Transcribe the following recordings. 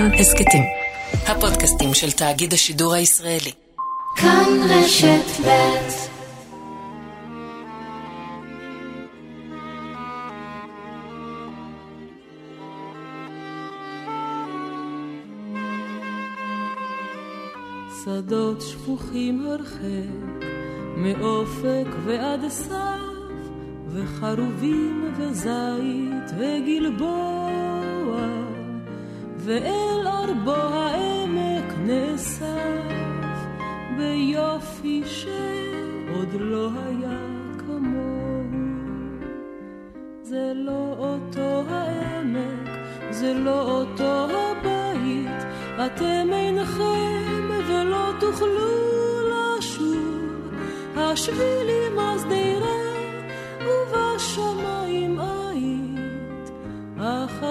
כאן הסכתים. הפודקאסטים של תאגיד השידור הישראלי. כאן רשת ב' שדות שפוכים הרחק, מאופק ועד סף, וחרובים וזית וגלבוע, ואל ארבו העמק נאסף, ביופי שעוד לא היה כמוהו. זה לא אותו העמק, זה לא אותו הבית, אתם אינכם ולא תוכלו לשוב. השבילים השדרה ובשמיים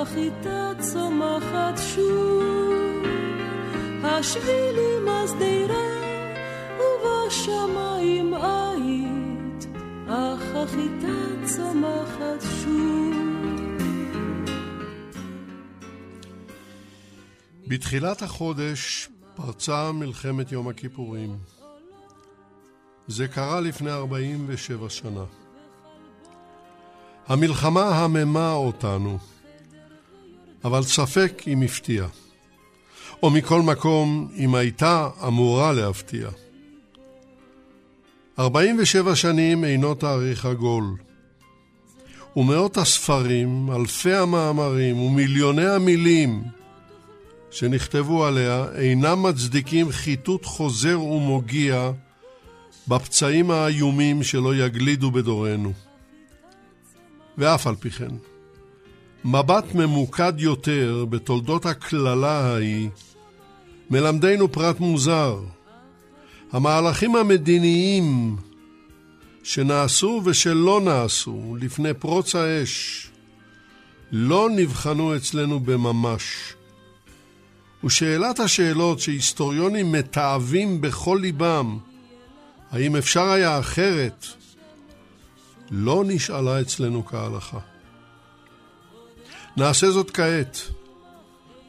החיטה צומחת שוב. השבילים השדרה ובשמיים היית, אך החיטה צומחת שוב. בתחילת החודש פרצה מלחמת יום הכיפורים. זה קרה לפני 47 שנה. המלחמה הממה אותנו, אבל ספק אם הפתיעה. או מכל מקום, אם הייתה אמורה להפתיע. 47 שנים אינו תאריך עגול. ומאות הספרים, אלפי המאמרים ומיליוני המילים שנכתבו עליה אינם מצדיקים חיטוט חוזר ומוגיע בפצעים האיומים שלא יגלידו בדורנו. ואף על פי כן, מבט ממוקד יותר בתולדות הקללה ההיא מלמדנו פרט מוזר. המהלכים המדיניים שנעשו ושלא נעשו לפני פרוץ האש לא נבחנו אצלנו בממש. ושאלת השאלות שהיסטוריונים מתעבים בכל ליבם, האם אפשר היה אחרת, לא נשאלה אצלנו כהלכה. נעשה זאת כעת,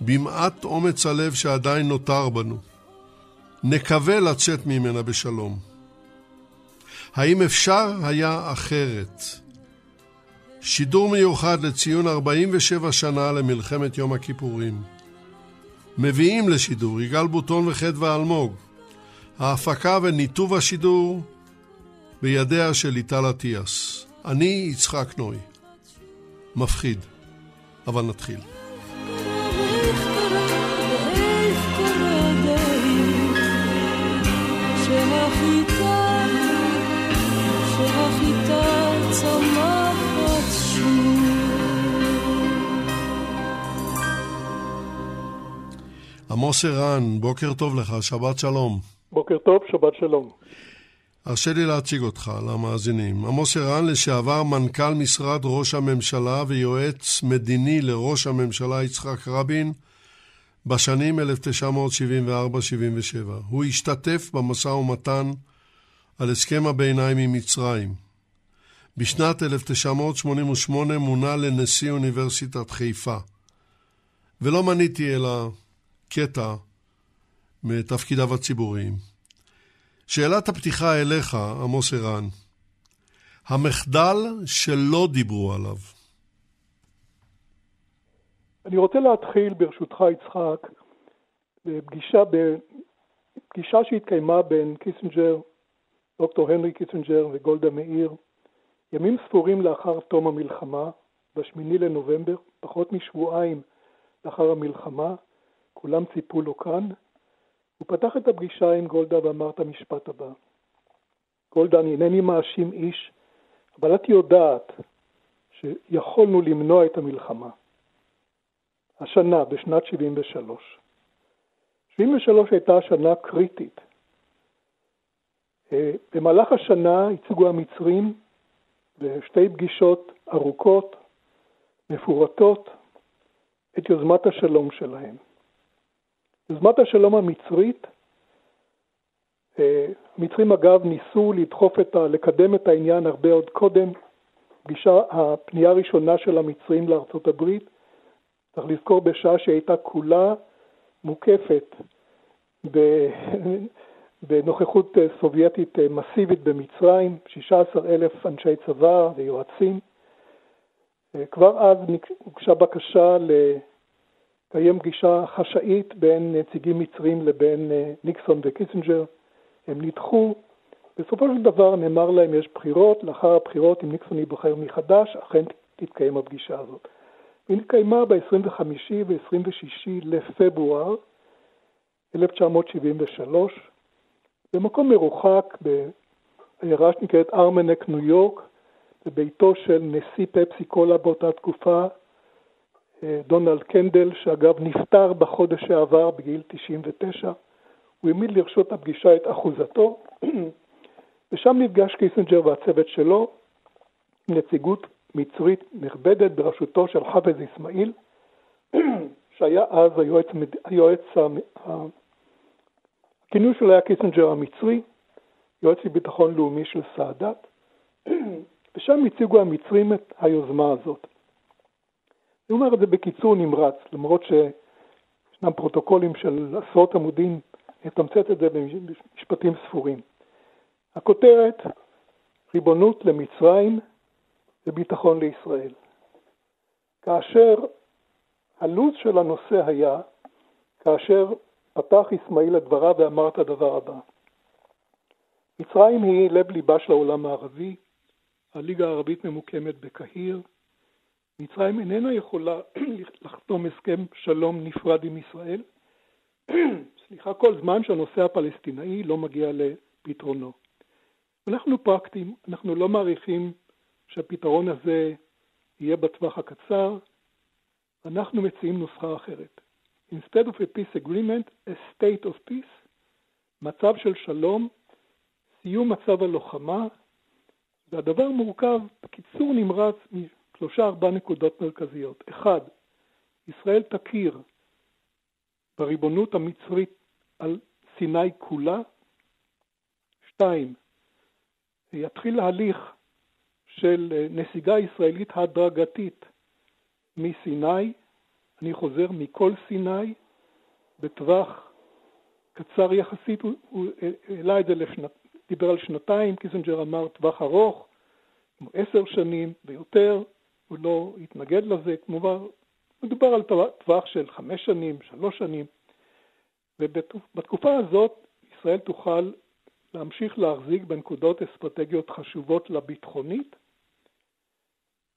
במעט אומץ הלב שעדיין נותר בנו. נקווה לצאת ממנה בשלום. האם אפשר היה אחרת? שידור מיוחד לציון 47 שנה למלחמת יום הכיפורים. מביאים לשידור יגאל בוטון וחדווה אלמוג. ההפקה וניתוב השידור בידיה של ליטל אטיאס. אני יצחק נוי. מפחיד, אבל נתחיל. עמוס ערן, בוקר טוב לך, שבת שלום. בוקר טוב, שבת שלום. הרשה לי להציג אותך למאזינים. עמוס ערן, לשעבר מנכ"ל משרד ראש הממשלה ויועץ מדיני לראש הממשלה יצחק רבין בשנים 1974-77. הוא השתתף במשא ומתן על הסכם הביניים עם מצרים. בשנת 1988 מונה לנשיא אוניברסיטת חיפה. ולא מניתי אלא קטע מתפקידיו הציבוריים. שאלת הפתיחה אליך, עמוס ערן, המחדל שלא דיברו עליו. אני רוצה להתחיל, ברשותך, יצחק, בפגישה, בפגישה שהתקיימה בין קיסינג'ר, דוקטור הנרי קיסינג'ר וגולדה מאיר, ימים ספורים לאחר תום המלחמה, ב-8 לנובמבר, פחות משבועיים לאחר המלחמה, כולם ציפו לו כאן. הוא פתח את הפגישה עם גולדה ואמר את המשפט הבא: גולדה, אני אינני מאשים איש, אבל את יודעת שיכולנו למנוע את המלחמה. השנה, בשנת 73. 73 הייתה שנה קריטית. אה, במהלך השנה הציגו המצרים בשתי פגישות ארוכות, מפורטות, את יוזמת השלום שלהם. יוזמת השלום המצרית, אה, המצרים אגב ניסו לדחוף את ה... לקדם את העניין הרבה עוד קודם, פגישה, הפנייה הראשונה של המצרים לארצות הברית, צריך לזכור בשעה שהייתה כולה מוקפת בנוכחות סובייטית מסיבית במצרים, 16 אלף אנשי צבא ויועצים. כבר אז הוגשה בקשה לקיים פגישה חשאית בין נציגים מצרים לבין ניקסון וקיסינג'ר. הם נדחו. בסופו של דבר נאמר להם יש בחירות, לאחר הבחירות אם ניקסון ייבחר מחדש, אכן תתקיים הפגישה הזאת. היא נתקיימה ב-25 ו-26 לפברואר 1973, במקום מרוחק בעיירה שנקראת ארמונק, ניו יורק, בביתו של נשיא פפסי קולה באותה תקופה, אה, דונלד קנדל, שאגב נפטר בחודש שעבר בגיל 99. הוא העמיד לרשות הפגישה את אחוזתו, ושם נפגש קיסינג'ר והצוות שלו נציגות מצרית נכבדת בראשותו של חאפז אסמאעיל, שהיה אז היועץ, היועץ הכינוי שלו היה קיסינג'ר המצרי, יועץ לביטחון לאומי של סאדאת, ושם הציגו המצרים את היוזמה הזאת. אני אומר את זה בקיצור נמרץ, למרות שישנם פרוטוקולים של עשרות עמודים, נתמצת את זה במשפטים ספורים. הכותרת, ריבונות למצרים וביטחון לישראל. כאשר הלו"ז של הנושא היה, כאשר פתח אסמאעיל את דבריו ואמר את הדבר הבא: מצרים היא לב ליבה של העולם הערבי, הליגה הערבית ממוקמת בקהיר, מצרים איננה יכולה לחתום הסכם שלום נפרד עם ישראל, סליחה, כל זמן שהנושא הפלסטינאי לא מגיע לפתרונו. אנחנו פרקטיים, אנחנו לא מעריכים שהפתרון הזה יהיה בטווח הקצר, אנחנו מציעים נוסחה אחרת. Instead of a peace agreement, a state of peace, מצב של שלום, סיום מצב הלוחמה, והדבר מורכב בקיצור נמרץ משלושה ארבע נקודות מרכזיות. אחד, ישראל תכיר בריבונות המצרית על סיני כולה. שתיים, יתחיל ההליך של נסיגה ישראלית הדרגתית מסיני, אני חוזר, מכל סיני, בטווח קצר יחסית, הוא העלה את זה, לשנת, דיבר על שנתיים, קיסינג'ר אמר טווח ארוך, עשר שנים ויותר, הוא לא התנגד לזה, כמובן, מדובר על טווח של חמש שנים, שלוש שנים, ובתקופה הזאת ישראל תוכל להמשיך להחזיק בנקודות אסטרטגיות חשובות לביטחונית.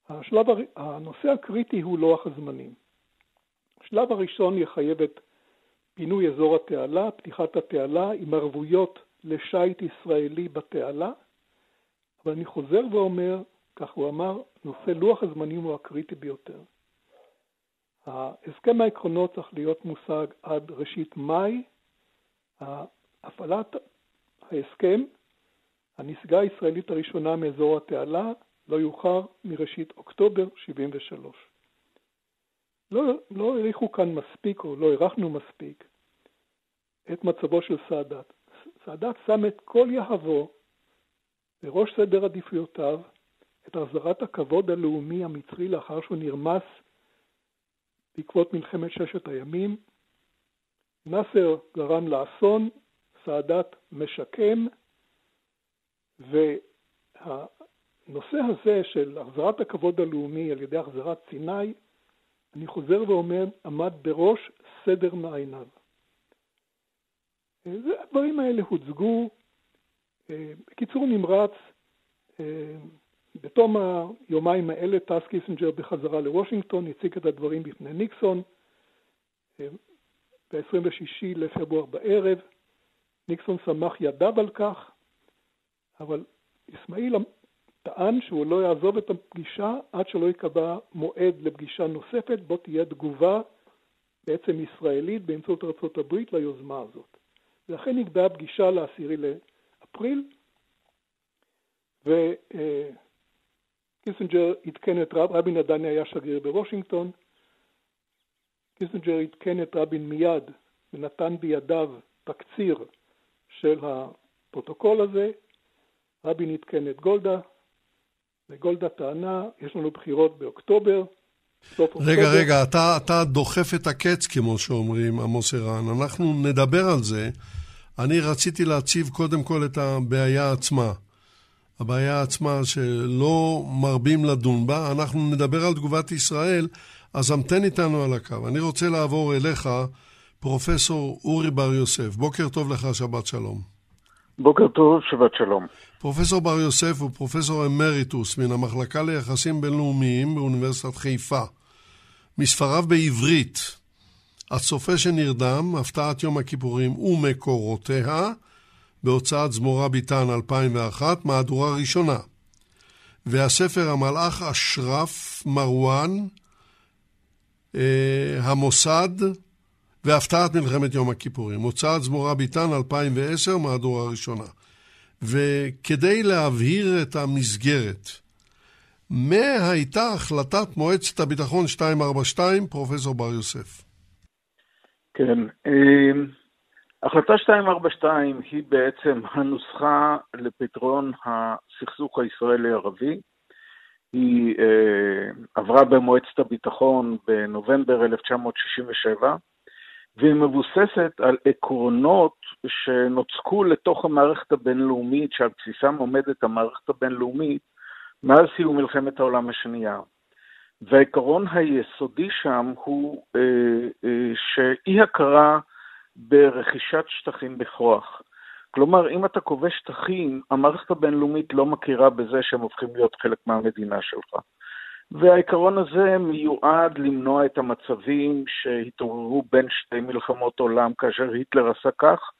השלב, הנושא הקריטי הוא לוח הזמנים. השלב הראשון יחייב את פינוי אזור התעלה, פתיחת התעלה עם ערבויות לשיט ישראלי בתעלה, אבל אני חוזר ואומר, כך הוא אמר, נושא לוח הזמנים הוא הקריטי ביותר. הסכם העקרונות צריך להיות מושג עד ראשית מאי, הפעלת ההסכם, הנסיגה הישראלית הראשונה מאזור התעלה, לא יאוחר מראשית אוקטובר 73. לא, לא כאן מספיק, או לא הערכנו מספיק, את מצבו של סאדאת. סאדאת שם את כל יהבו בראש סדר עדיפויותיו את החזרת הכבוד הלאומי המצרי לאחר שהוא נרמס בעקבות מלחמת ששת הימים. נאסר גרם לאסון, סאדאת משקם, והנושא הזה של החזרת הכבוד הלאומי על ידי החזרת סיני, אני חוזר ואומר, עמד בראש סדר מעייניו. הדברים האלה הוצגו אה, בקיצור נמרץ, אה, בתום היומיים האלה טס קיסינג'ר בחזרה לוושינגטון, הציג את הדברים בפני ניקסון אה, ב-26 לפברואר בערב. ניקסון סמך ידיו על כך, אבל אסמאעיל טען שהוא לא יעזוב את הפגישה עד שלא ייקבע מועד לפגישה נוספת, בו תהיה תגובה בעצם ישראלית באמצעות ארה"ב ליוזמה הזאת. ולכן נקבעה פגישה לעשירי לאפריל, וקיסינג'ר עדכן את רב, רבין עדיין היה שגריר בוושינגטון, קיסינג'ר עדכן את רבין מיד ונתן בידיו תקציר של הפרוטוקול הזה, רבין עדכן את גולדה, וגולדה טענה, יש לנו בחירות באוקטובר, רגע, אוקטובר. רגע, אתה, אתה דוחף את הקץ, כמו שאומרים, עמוס ערן. אנחנו נדבר על זה. אני רציתי להציב קודם כל את הבעיה עצמה. הבעיה עצמה שלא מרבים לדון בה, אנחנו נדבר על תגובת ישראל, אז המתן איתנו על הקו. אני רוצה לעבור אליך, פרופסור אורי בר יוסף. בוקר טוב לך, שבת שלום. בוקר טוב, שבת שלום. פרופסור בר יוסף הוא פרופסור אמריטוס מן המחלקה ליחסים בינלאומיים באוניברסיטת חיפה. מספריו בעברית, הצופה שנרדם, הפתעת יום הכיפורים ומקורותיה, בהוצאת זמורה ביטן 2001, מהדורה ראשונה. והספר המלאך אשרף מרואן, אה, המוסד והפתעת מלחמת יום הכיפורים. הוצאת זמורה ביטן 2010, מהדורה ראשונה. וכדי להבהיר את המסגרת, מה הייתה החלטת מועצת הביטחון 242, פרופסור בר יוסף? כן, אה, החלטה 242 היא בעצם הנוסחה לפתרון הסכסוך הישראלי-ערבי. היא אה, עברה במועצת הביטחון בנובמבר 1967, והיא מבוססת על עקרונות שנוצקו לתוך המערכת הבינלאומית, שעל בסיסם עומדת המערכת הבינלאומית, מאז סיום מלחמת העולם השנייה. והעיקרון היסודי שם הוא אה, אה, שאי הכרה ברכישת שטחים בכוח. כלומר, אם אתה כובש שטחים, המערכת הבינלאומית לא מכירה בזה שהם הופכים להיות חלק מהמדינה שלך. והעיקרון הזה מיועד למנוע את המצבים שהתעוררו בין שתי מלחמות עולם, כאשר היטלר עשה כך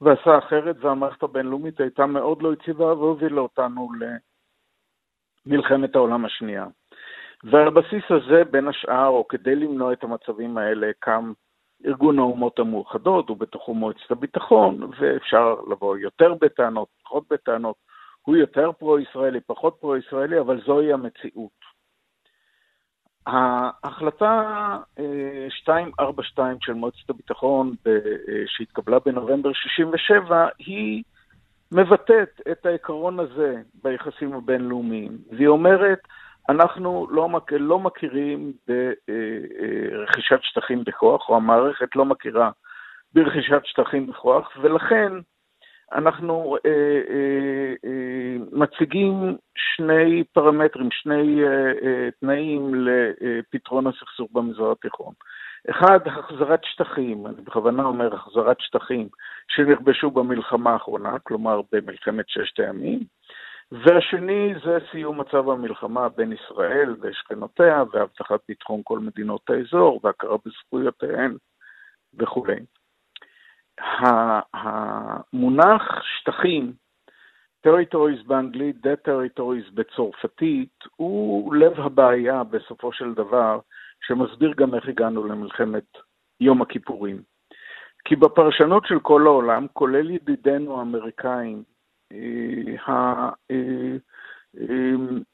ועשה אחרת, והמערכת הבינלאומית הייתה מאוד לא יציבה והובילה אותנו למלחמת העולם השנייה. ועל הבסיס הזה, בין השאר, או כדי למנוע את המצבים האלה, קם ארגון האומות המאוחדות, ובתוכו מועצת הביטחון, ואפשר לבוא יותר בטענות, פחות בטענות. הוא יותר פרו-ישראלי, פחות פרו-ישראלי, אבל זוהי המציאות. ההחלטה 242 של מועצת הביטחון שהתקבלה בנובמבר 67 היא מבטאת את העיקרון הזה ביחסים הבינלאומיים, והיא אומרת, אנחנו לא, מכ... לא מכירים ברכישת שטחים בכוח, או המערכת לא מכירה ברכישת שטחים בכוח, ולכן אנחנו אה, אה, אה, מציגים שני פרמטרים, שני אה, אה, תנאים לפתרון הסכסוך במזרח התיכון. אחד, החזרת שטחים, אני בכוונה אומר החזרת שטחים שנכבשו במלחמה האחרונה, כלומר במלחמת ששת הימים, והשני זה סיום מצב המלחמה בין ישראל ושכנותיה והבטחת ביטחון כל מדינות האזור והכרה בזכויותיהן וכולי. המונח שטחים, territories באנגלית, dead territories בצרפתית, הוא לב הבעיה בסופו של דבר, שמסביר גם איך הגענו למלחמת יום הכיפורים. כי בפרשנות של כל העולם, כולל ידידינו האמריקאים,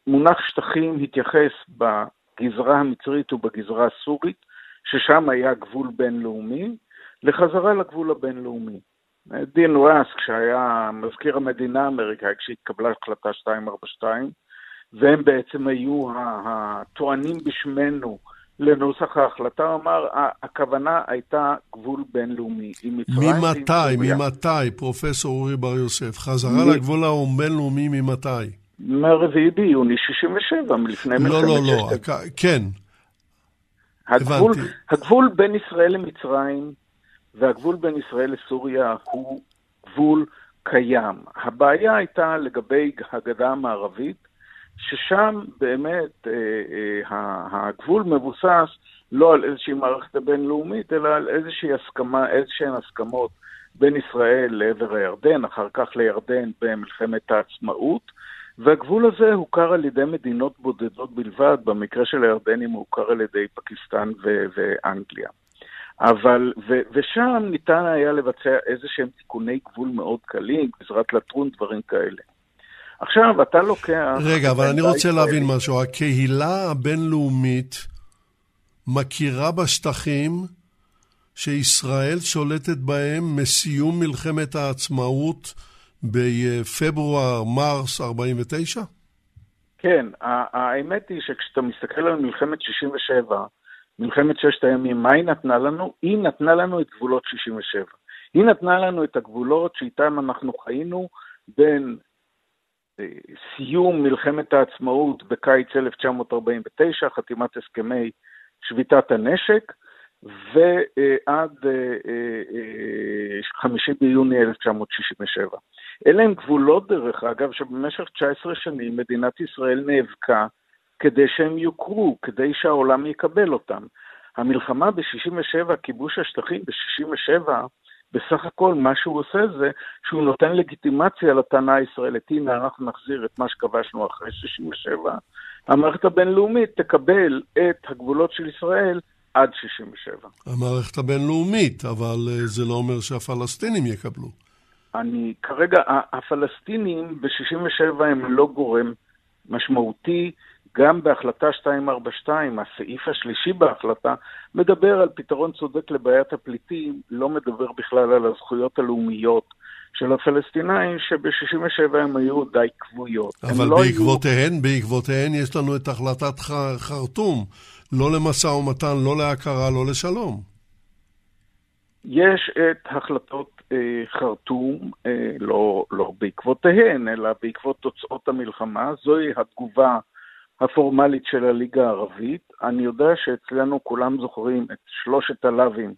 המונח שטחים התייחס בגזרה המצרית ובגזרה הסורית, ששם היה גבול בינלאומי, לחזרה לגבול הבינלאומי. דין ראסק, שהיה מזכיר המדינה האמריקאי כשהתקבלה החלטה 242, והם בעצם היו הטוענים בשמנו לנוסח ההחלטה, אמר, הכוונה הייתה גבול בינלאומי. ממתי, ממתי, פרופסור אורי בר יוסף? חזרה מ... לגבול הבינלאומי ממתי? מ-4 ביוני 67, מלפני מלחמת לא, לא, לא, הק... כן. הגבול, הגבול בין ישראל למצרים והגבול בין ישראל לסוריה הוא גבול קיים. הבעיה הייתה לגבי הגדה המערבית, ששם באמת אה, אה, הגבול מבוסס לא על איזושהי מערכת הבינלאומית, אלא על איזושהי הסכמה, איזשהן הסכמות בין ישראל לעבר הירדן, אחר כך לירדן במלחמת העצמאות, והגבול הזה הוכר על ידי מדינות בודדות בלבד, במקרה של הירדנים הוא הוכר על ידי פקיסטן ו- ואנגליה. אבל, ו- ושם ניתן היה לבצע איזה שהם תיקוני גבול מאוד קלים, גזרת לטרון, דברים כאלה. עכשיו, אתה לוקח... רגע, אבל אני רוצה להבין משהו. הקהילה הבינלאומית מכירה בשטחים שישראל שולטת בהם מסיום מלחמת העצמאות בפברואר-מרס 49? כן, האמת היא שכשאתה מסתכל על מלחמת 67', מלחמת ששת הימים, מה היא נתנה לנו? היא נתנה לנו את גבולות 67'. היא נתנה לנו את הגבולות שאיתם אנחנו חיינו בין סיום מלחמת העצמאות בקיץ 1949, חתימת הסכמי שביתת הנשק, ועד 5 אה, אה, ביוני 1967. אלה הם גבולות, דרך אגב, שבמשך 19 שנים מדינת ישראל נאבקה כדי שהם יוכרו, כדי שהעולם יקבל אותם. המלחמה ב-67, כיבוש השטחים ב-67, בסך הכל מה שהוא עושה זה שהוא נותן לגיטימציה לטענה הישראלית, הנה אנחנו נחזיר את מה שכבשנו אחרי 67, המערכת הבינלאומית תקבל את הגבולות של ישראל עד 67. המערכת הבינלאומית, אבל אה, זה לא אומר שהפלסטינים יקבלו. אני, כרגע, הפלסטינים ב-67 הם לא גורם משמעותי. גם בהחלטה 242, הסעיף השלישי בהחלטה, מדבר על פתרון צודק לבעיית הפליטים, לא מדבר בכלל על הזכויות הלאומיות של הפלסטינאים, שב-67 הם היו די כבויות. אבל לא בעקבותיהן, היו... בעקבותיהן יש לנו את החלטת חרטום, לא למשא ומתן, לא להכרה, לא לשלום. יש את החלטות אה, חרטום, אה, לא, לא בעקבותיהן, אלא בעקבות תוצאות המלחמה. זוהי התגובה הפורמלית של הליגה הערבית. אני יודע שאצלנו כולם זוכרים את שלושת הלאווים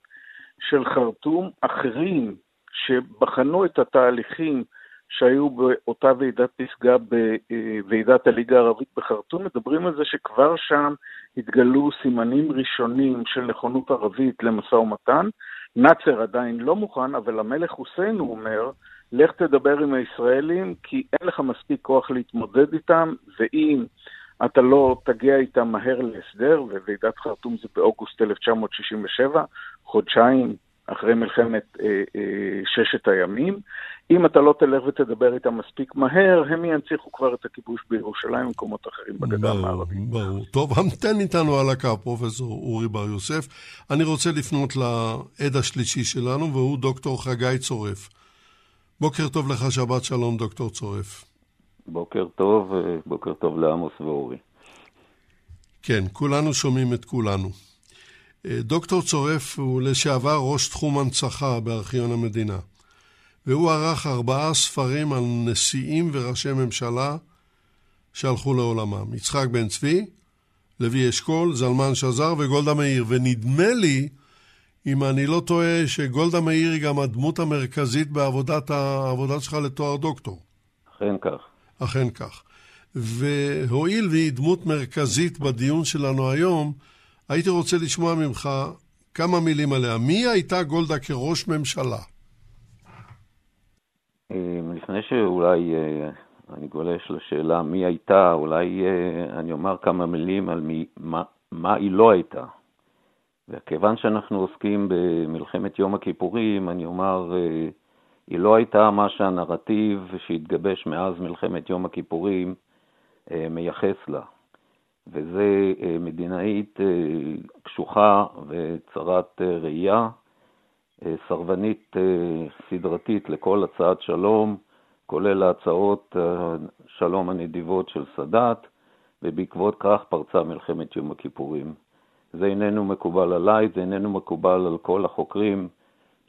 של חרטום, אחרים שבחנו את התהליכים שהיו באותה ועידת פסגה בוועידת הליגה הערבית בחרטום, מדברים על זה שכבר שם התגלו סימנים ראשונים של נכונות ערבית למשא ומתן. נאצר עדיין לא מוכן, אבל המלך חוסיין, הוא אומר, לך תדבר עם הישראלים, כי אין לך מספיק כוח להתמודד איתם, ואם אתה לא תגיע איתם מהר להסדר, וועידת חרטום זה באוגוסט 1967, חודשיים אחרי מלחמת אה, אה, ששת הימים. אם אתה לא תלך ותדבר איתם מספיק מהר, הם ינציחו כבר את הכיבוש בירושלים ומקומות אחרים בגדה המערבית. ברור. טוב, המתן איתנו על הקו, פרופסור אורי בר יוסף. אני רוצה לפנות לעד השלישי שלנו, והוא דוקטור חגי צורף. בוקר טוב לך, שבת שלום, דוקטור צורף. בוקר טוב, בוקר טוב לעמוס ואורי. כן, כולנו שומעים את כולנו. אה, דוקטור צורף הוא לשעבר ראש תחום הנצחה בארכיון המדינה, והוא ערך ארבעה ספרים על נשיאים וראשי ממשלה שהלכו לעולמם. יצחק בן צבי, לוי אשכול, זלמן שזר וגולדה מאיר. ונדמה לי, אם אני לא טועה, שגולדה מאיר היא גם הדמות המרכזית בעבודת העבודה שלך לתואר דוקטור. אכן כך. אכן כך. והואיל והיא דמות מרכזית בדיון שלנו היום, הייתי רוצה לשמוע ממך כמה מילים עליה. מי הייתה גולדה כראש ממשלה? אה, לפני שאולי אה, אני גולש לשאלה מי הייתה, אולי אה, אני אומר כמה מילים על מי, מה, מה היא לא הייתה. וכיוון שאנחנו עוסקים במלחמת יום הכיפורים, אני אומר, היא לא הייתה מה שהנרטיב שהתגבש מאז מלחמת יום הכיפורים מייחס לה. וזה אה, מדינאית אה, קשוחה וצרת אה, ראייה, סרבנית סדרתית לכל הצעת שלום, כולל הצעות שלום הנדיבות של סאדאת, ובעקבות כך פרצה מלחמת יום הכיפורים. זה איננו מקובל עליי, זה איננו מקובל על כל החוקרים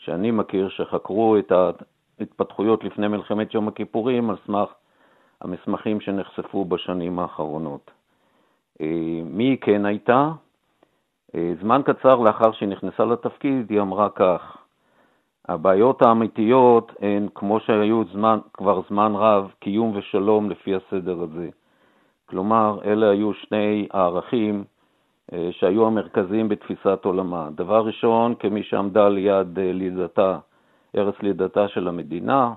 שאני מכיר שחקרו את ההתפתחויות לפני מלחמת יום הכיפורים על סמך המסמכים שנחשפו בשנים האחרונות. אה, מי כן הייתה? אה, זמן קצר לאחר שהיא נכנסה לתפקיד, היא אמרה כך: הבעיות האמיתיות הן, כמו שהיו זמן, כבר זמן רב, קיום ושלום לפי הסדר הזה. כלומר, אלה היו שני הערכים שהיו המרכזיים בתפיסת עולמה. דבר ראשון, כמי שעמדה ליד לידתה, ערש לידתה של המדינה,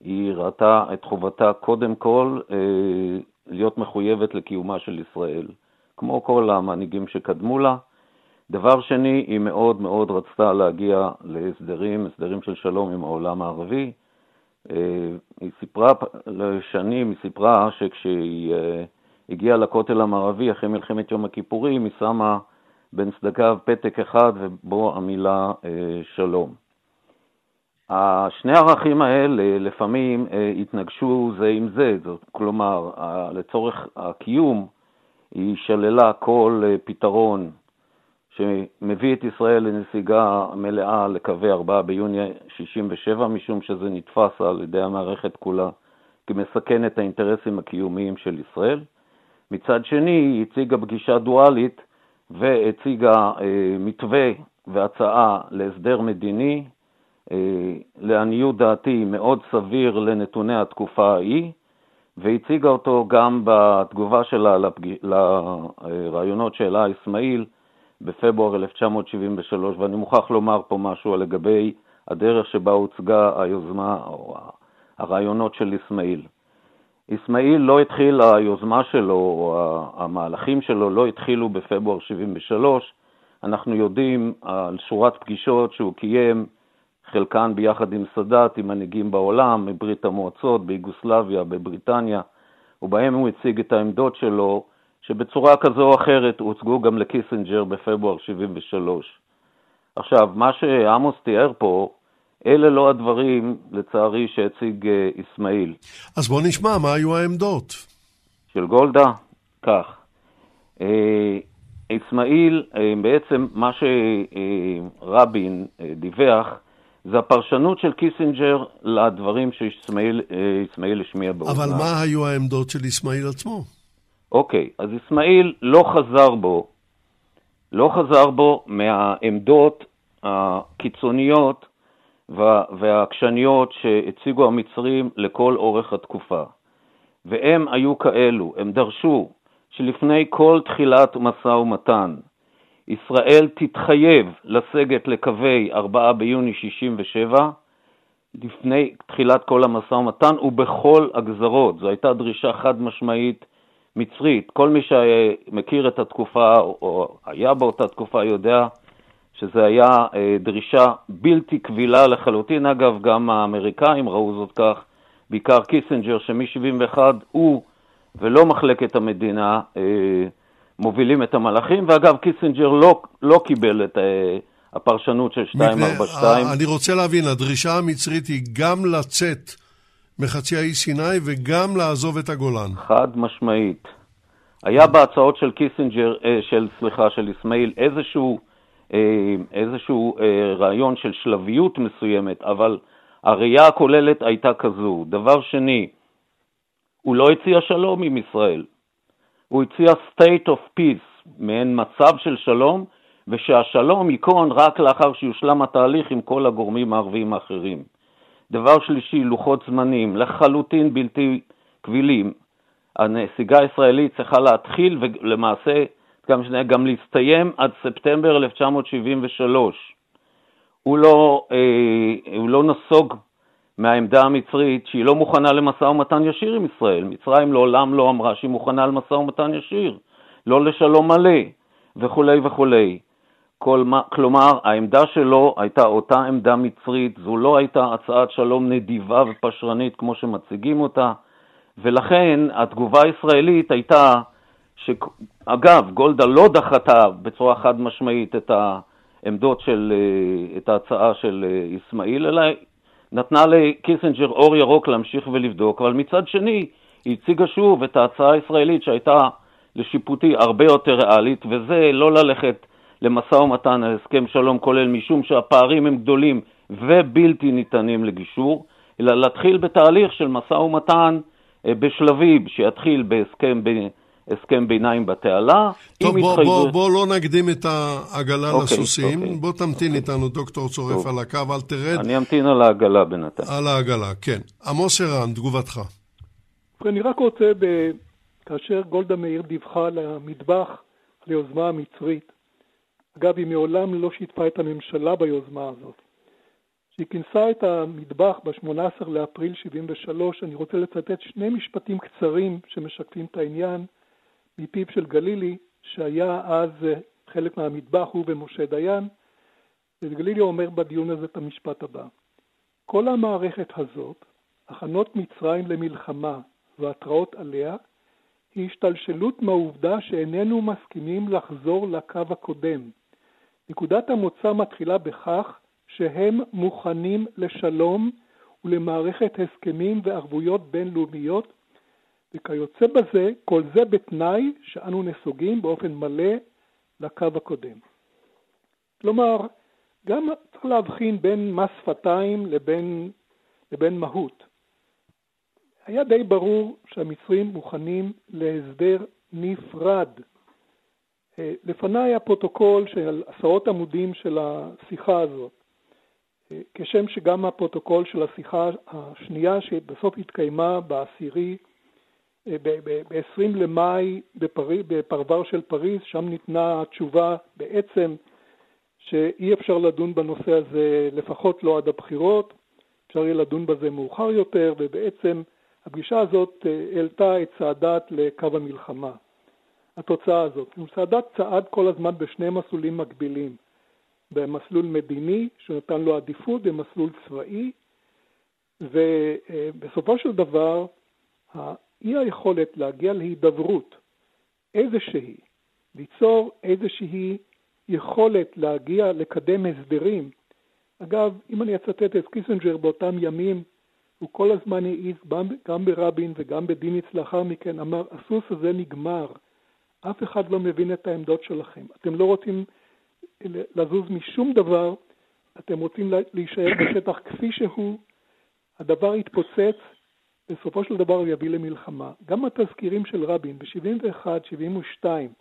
היא ראתה את חובתה קודם כל להיות מחויבת לקיומה של ישראל, כמו כל המנהיגים שקדמו לה. דבר שני, היא מאוד מאוד רצתה להגיע להסדרים, הסדרים של שלום עם העולם הערבי. אה, היא סיפרה לשנים, היא סיפרה שכשהיא הגיעה לכותל המערבי אחרי מלחמת יום הכיפורים, היא שמה בין צדדיו פתק אחד ובו המילה אה, שלום. שני הערכים האלה לפעמים אה, התנגשו זה עם זה, זאת, כלומר, לצורך הקיום היא שללה כל אה, פתרון שמביא את ישראל לנסיגה מלאה לקווי 4 ביוני 67, משום שזה נתפס על ידי המערכת כולה כמסכן את האינטרסים הקיומיים של ישראל. מצד שני, היא הציגה פגישה דואלית והציגה אה, מתווה והצעה להסדר מדיני, אה, לעניות דעתי מאוד סביר לנתוני התקופה ההיא, והציגה אותו גם בתגובה שלה לפג... לרעיונות שהעלה אסמאעיל בפברואר 1973, ואני מוכרח לומר פה משהו לגבי הדרך שבה הוצגה היוזמה או הרעיונות של אסמאעיל. אסמאעיל לא התחיל, היוזמה שלו, או המהלכים שלו לא התחילו בפברואר 73. אנחנו יודעים על שורת פגישות שהוא קיים, חלקן ביחד עם סאדאת, עם מנהיגים בעולם, מברית המועצות, ביוגוסלביה, בבריטניה, ובהם הוא הציג את העמדות שלו, שבצורה כזו או אחרת הוצגו גם לקיסינג'ר בפברואר 73. עכשיו, מה שעמוס תיאר פה, אלה לא הדברים, לצערי, שהציג אסמאעיל. אז בוא נשמע, מה היו העמדות? של גולדה? כך. אסמאעיל, בעצם מה שרבין דיווח, זה הפרשנות של קיסינג'ר לדברים שאסמאעיל השמיע באוזניו. אבל מה היו העמדות של אסמאעיל עצמו? אוקיי, אז אסמאעיל לא חזר בו, לא חזר בו מהעמדות הקיצוניות והעקשניות שהציגו המצרים לכל אורך התקופה. והם היו כאלו, הם דרשו שלפני כל תחילת משא ומתן, ישראל תתחייב לסגת לקווי 4 ביוני 67 לפני תחילת כל המשא ומתן ובכל הגזרות. זו הייתה דרישה חד משמעית מצרית. כל מי שמכיר את התקופה או היה באותה תקופה יודע שזו היה אה, דרישה בלתי קבילה לחלוטין. אגב, גם האמריקאים ראו זאת כך, בעיקר קיסינג'ר, שמ-71 הוא ולא מחלקת המדינה אה, מובילים את המהלכים, ואגב, קיסינג'ר לא, לא קיבל את אה, הפרשנות של 242. אני רוצה להבין, הדרישה המצרית היא גם לצאת מחצי האי סיני וגם לעזוב את הגולן. חד משמעית. היה בהצעות של קיסינג'ר, של, סליחה, של אסמאעיל, איזשהו איזשהו אה, רעיון של שלביות מסוימת, אבל הראייה הכוללת הייתה כזו. דבר שני, הוא לא הציע שלום עם ישראל, הוא הציע state of peace, מעין מצב של שלום, ושהשלום ייכון רק לאחר שיושלם התהליך עם כל הגורמים הערביים האחרים. דבר שלישי, לוחות זמנים לחלוטין בלתי קבילים. הנסיגה הישראלית צריכה להתחיל ולמעשה גם, גם להסתיים עד ספטמבר 1973. הוא לא, אה, הוא לא נסוג מהעמדה המצרית שהיא לא מוכנה למשא ומתן ישיר עם ישראל. מצרים לעולם לא אמרה שהיא מוכנה למשא ומתן ישיר, לא לשלום מלא וכולי וכולי. כל, כלומר, העמדה שלו הייתה אותה עמדה מצרית, זו לא הייתה הצעת שלום נדיבה ופשרנית כמו שמציגים אותה, ולכן התגובה הישראלית הייתה שאגב, גולדה לא דחתה בצורה חד משמעית את העמדות של, אה, את ההצעה של אה, אסמאעיל, אלא נתנה לקיסינג'ר אור ירוק להמשיך ולבדוק, אבל מצד שני היא הציגה שוב את ההצעה הישראלית שהייתה לשיפוטי הרבה יותר ריאלית, וזה לא ללכת למשא ומתן על הסכם שלום כולל משום שהפערים הם גדולים ובלתי ניתנים לגישור, אלא להתחיל בתהליך של משא ומתן אה, בשלבים, שיתחיל בהסכם בין הסכם ביניים בתעלה. טוב, בוא, התחייב... בוא, בוא לא נקדים את העגלה אוקיי, לסוסים. אוקיי, בוא תמתין אוקיי. איתנו, דוקטור צורף, טוב. על הקו, אל תרד. אני אמתין על העגלה בינתיים. על העגלה, כן. עמוס ערן, תגובתך. אני רק רוצה, ב... כאשר גולדה מאיר דיווחה למטבח, ליוזמה המצרית, אגב, היא מעולם לא שיתפה את הממשלה ביוזמה הזאת. כשהיא כינסה את המטבח ב-18 לאפריל 73, אני רוצה לצטט שני משפטים קצרים שמשקפים את העניין, מפיו של גלילי, שהיה אז אה, חלק מהמטבח, הוא ומשה דיין, וגלילי אומר בדיון הזה את המשפט הבא: כל המערכת הזאת, הכנות מצרים למלחמה והתראות עליה, היא השתלשלות מהעובדה שאיננו מסכימים לחזור לקו הקודם. נקודת המוצא מתחילה בכך שהם מוכנים לשלום ולמערכת הסכמים וערבויות בינלאומיות, וכיוצא בזה, כל זה בתנאי שאנו נסוגים באופן מלא לקו הקודם. כלומר, גם צריך להבחין בין מס שפתיים לבין, לבין מהות. היה די ברור שהמצרים מוכנים להסדר נפרד. אה, לפניי הפרוטוקול של עשרות עמודים של השיחה הזאת, אה, כשם שגם הפרוטוקול של השיחה השנייה שבסוף התקיימה בעשירי, ב-20 למאי בפרבר של פריז, שם ניתנה התשובה בעצם שאי אפשר לדון בנושא הזה לפחות לא עד הבחירות, אפשר יהיה לדון בזה מאוחר יותר, ובעצם הפגישה הזאת אה, העלתה את סאדאת לקו המלחמה. התוצאה הזאת. סאדאת צעד כל הזמן בשני מסלולים מקבילים, במסלול מדיני שנתן לו עדיפות, במסלול צבאי, ובסופו של דבר האי יכולת להגיע להידברות איזושהי, ליצור איזושהי יכולת להגיע, לקדם הסדרים. אגב, אם אני אצטט את קיסינג'ר באותם ימים, הוא כל הזמן האיץ, גם ברבין וגם בדיניץ לאחר מכן, אמר, הסוס הזה נגמר, אף אחד לא מבין את העמדות שלכם. אתם לא רוצים לזוז משום דבר, אתם רוצים להישאר בשטח כפי שהוא, הדבר יתפוצץ, בסופו של דבר הוא יביא למלחמה. גם התזכירים של רבין ב-71, 72,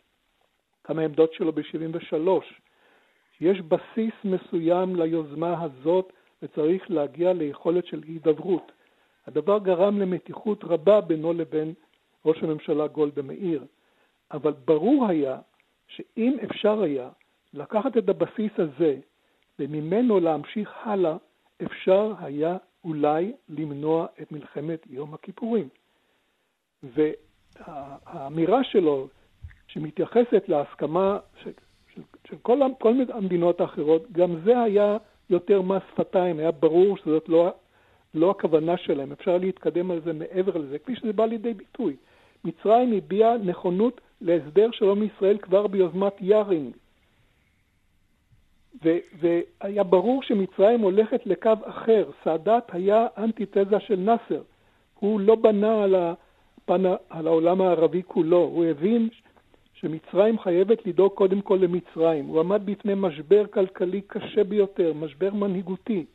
גם העמדות שלו ב-73, יש בסיס מסוים ליוזמה הזאת וצריך להגיע ליכולת של הידברות. הדבר גרם למתיחות רבה בינו לבין ראש הממשלה גולדה מאיר, אבל ברור היה שאם אפשר היה לקחת את הבסיס הזה וממנו להמשיך הלאה, אפשר היה אולי למנוע את מלחמת יום הכיפורים. והאמירה שלו, שמתייחסת להסכמה של, של, של כל, כל המדינות האחרות, גם זה היה יותר מס שפתיים, היה ברור שזאת לא, לא הכוונה שלהם, אפשר להתקדם על זה מעבר לזה, כפי שזה בא לידי ביטוי. מצרים הביעה נכונות להסדר שלום מישראל כבר ביוזמת יארינג. ו- והיה ברור שמצרים הולכת לקו אחר. סאדאת היה אנטיתזה של נאסר. הוא לא בנה על, הפן, על העולם הערבי כולו, הוא הבין שמצרים חייבת לדאוג קודם כל למצרים. הוא עמד בפני משבר כלכלי קשה ביותר, משבר מנהיגותי.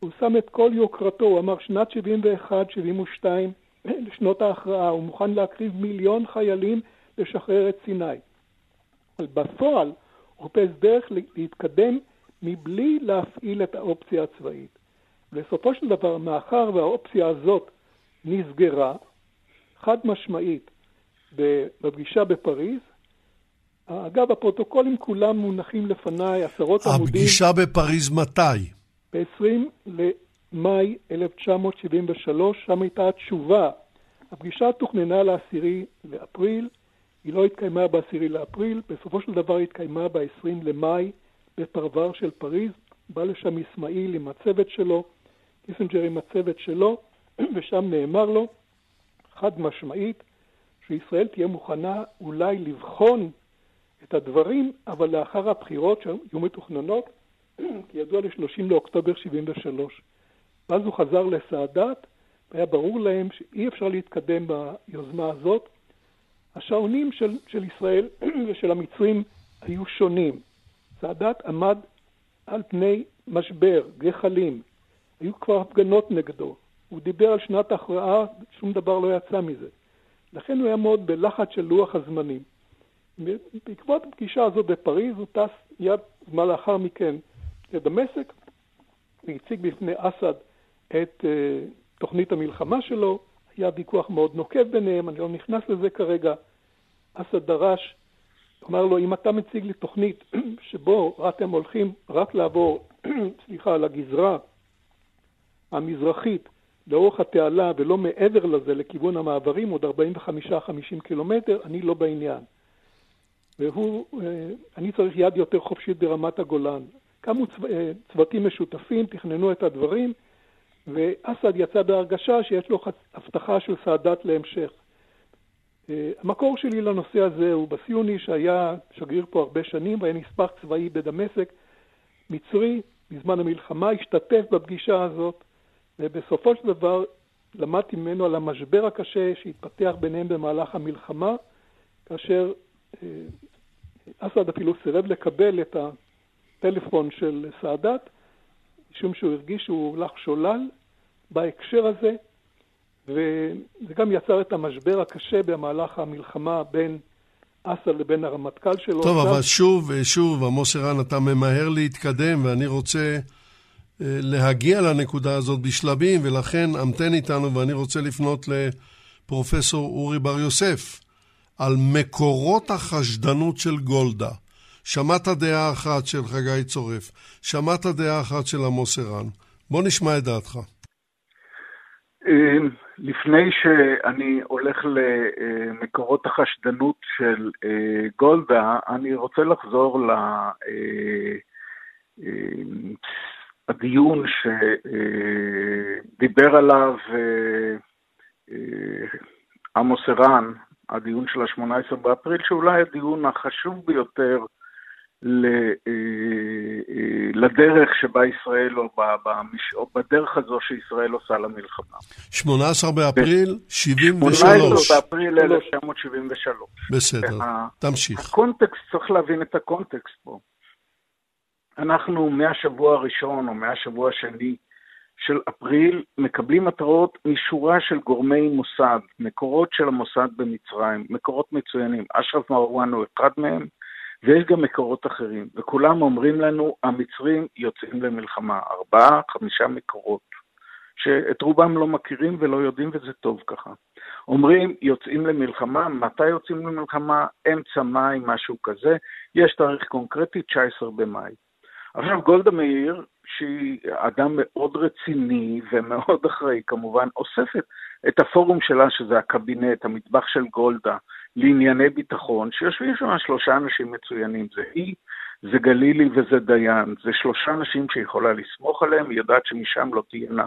הוא שם את כל יוקרתו, הוא אמר שנת 71-72 לשנות ההכרעה, הוא מוכן להקריב מיליון חיילים לשחרר את סיני. אבל בפועל חופש דרך להתקדם מבלי להפעיל את האופציה הצבאית. בסופו של דבר, מאחר והאופציה הזאת נסגרה, חד משמעית, בפגישה בפריז. אגב, הפרוטוקולים כולם מונחים לפניי, עשרות עמודים. הפגישה בפריז מתי? ב-20 למאי 1973, שם הייתה התשובה. הפגישה תוכננה לעשירי לאפריל, היא לא התקיימה ב-10 לאפריל, בסופו של דבר התקיימה ב-20 למאי בפרבר של פריז, בא לשם אסמאעיל עם הצוות שלו, קיסינג'ר עם הצוות שלו, ושם נאמר לו, חד משמעית, שישראל תהיה מוכנה אולי לבחון את הדברים, אבל לאחר הבחירות שהיו מתוכננות, כידוע ל-30 לאוקטובר 73. ואז הוא חזר לסאדאת, והיה ברור להם שאי אפשר להתקדם ביוזמה הזאת. השעונים של, של ישראל ושל המצרים היו שונים. סאדאת עמד על פני משבר, גחלים. היו כבר הפגנות נגדו. הוא דיבר על שנת הכרעה, שום דבר לא יצא מזה. לכן הוא היה מאוד בלחץ של לוח הזמנים. בעקבות הפגישה הזו בפריז הוא טס מיד זמן לאחר מכן לדמשק והציג בפני אסד את uh, תוכנית המלחמה שלו. היה ויכוח מאוד נוקב ביניהם, אני לא נכנס לזה כרגע. אסד דרש, אמר לו, אם אתה מציג לי תוכנית שבו אתם הולכים רק לעבור, סליחה, לגזרה המזרחית לאורך התעלה ולא מעבר לזה לכיוון המעברים, עוד 45-50 קילומטר, אני לא בעניין. והוא, אה, אני צריך יד יותר חופשית ברמת הגולן. קמו צו, אה, צוותים משותפים, תכננו את הדברים, ואסד יצא בהרגשה שיש לו הבטחה של סאדאת להמשך. אה, המקור שלי לנושא הזה הוא בסיוני שהיה שגריר פה הרבה שנים והיה נספח צבאי בדמשק, מצרי בזמן המלחמה, השתתף בפגישה הזאת, ובסופו של דבר למדתי ממנו על המשבר הקשה שהתפתח ביניהם במהלך המלחמה, כאשר אה, אסד אפילו סירב לקבל את הטלפון של סאדאת, משום שהוא הרגיש שהוא הולך שולל בהקשר הזה, וזה גם יצר את המשבר הקשה במהלך המלחמה בין אסד לבין הרמטכ"ל שלו. טוב, אבל שוב, שוב, עמוס ערן, אתה ממהר להתקדם, ואני רוצה אה, להגיע לנקודה הזאת בשלבים, ולכן המתן איתנו, ואני רוצה לפנות לפרופסור אורי בר יוסף על מקורות החשדנות של גולדה. שמעת דעה אחת של חגי צורף, שמעת דעה אחת של עמוס ערן. בוא נשמע את דעתך. אמ, לפני שאני הולך למקורות החשדנות של אה, גולדה, אני רוצה לחזור לדיון אה, שדיבר עליו אה, עמוס ערן, הדיון של ה-18 באפריל, שאולי הדיון החשוב ביותר אה, אה, לדרך שבה ישראל, או, בדרך הזו שישראל צועדת למלחמה. 18 באפריל 73. 18 באפריל 1973. בסדר, וה... תמשיך. הקונטקסט, צריך להבין את הקונטקסט פה. אנחנו מהשבוע הראשון או מהשבוע השני של אפריל מקבלים התראות משורה של גורמי מוסד, מקורות של המוסד במצרים, מקורות מצוינים. אשרף מרואן הוא אחד מהם, ויש גם מקורות אחרים, וכולם אומרים לנו, המצרים יוצאים למלחמה. ארבעה, חמישה מקורות, שאת רובם לא מכירים ולא יודעים, וזה טוב ככה. אומרים, יוצאים למלחמה, מתי יוצאים למלחמה? אמצע מאי, משהו כזה. יש תאריך קונקרטי, 19 במאי. עכשיו, גולדה מאיר, שהיא אדם מאוד רציני ומאוד אחראי, כמובן, אוספת את הפורום שלה, שזה הקבינט, המטבח של גולדה, לענייני ביטחון, שיושבים שם שלושה אנשים מצוינים, זה היא, זה גלילי וזה דיין, זה שלושה אנשים שהיא יכולה לסמוך עליהם, היא יודעת שמשם לא תהיינה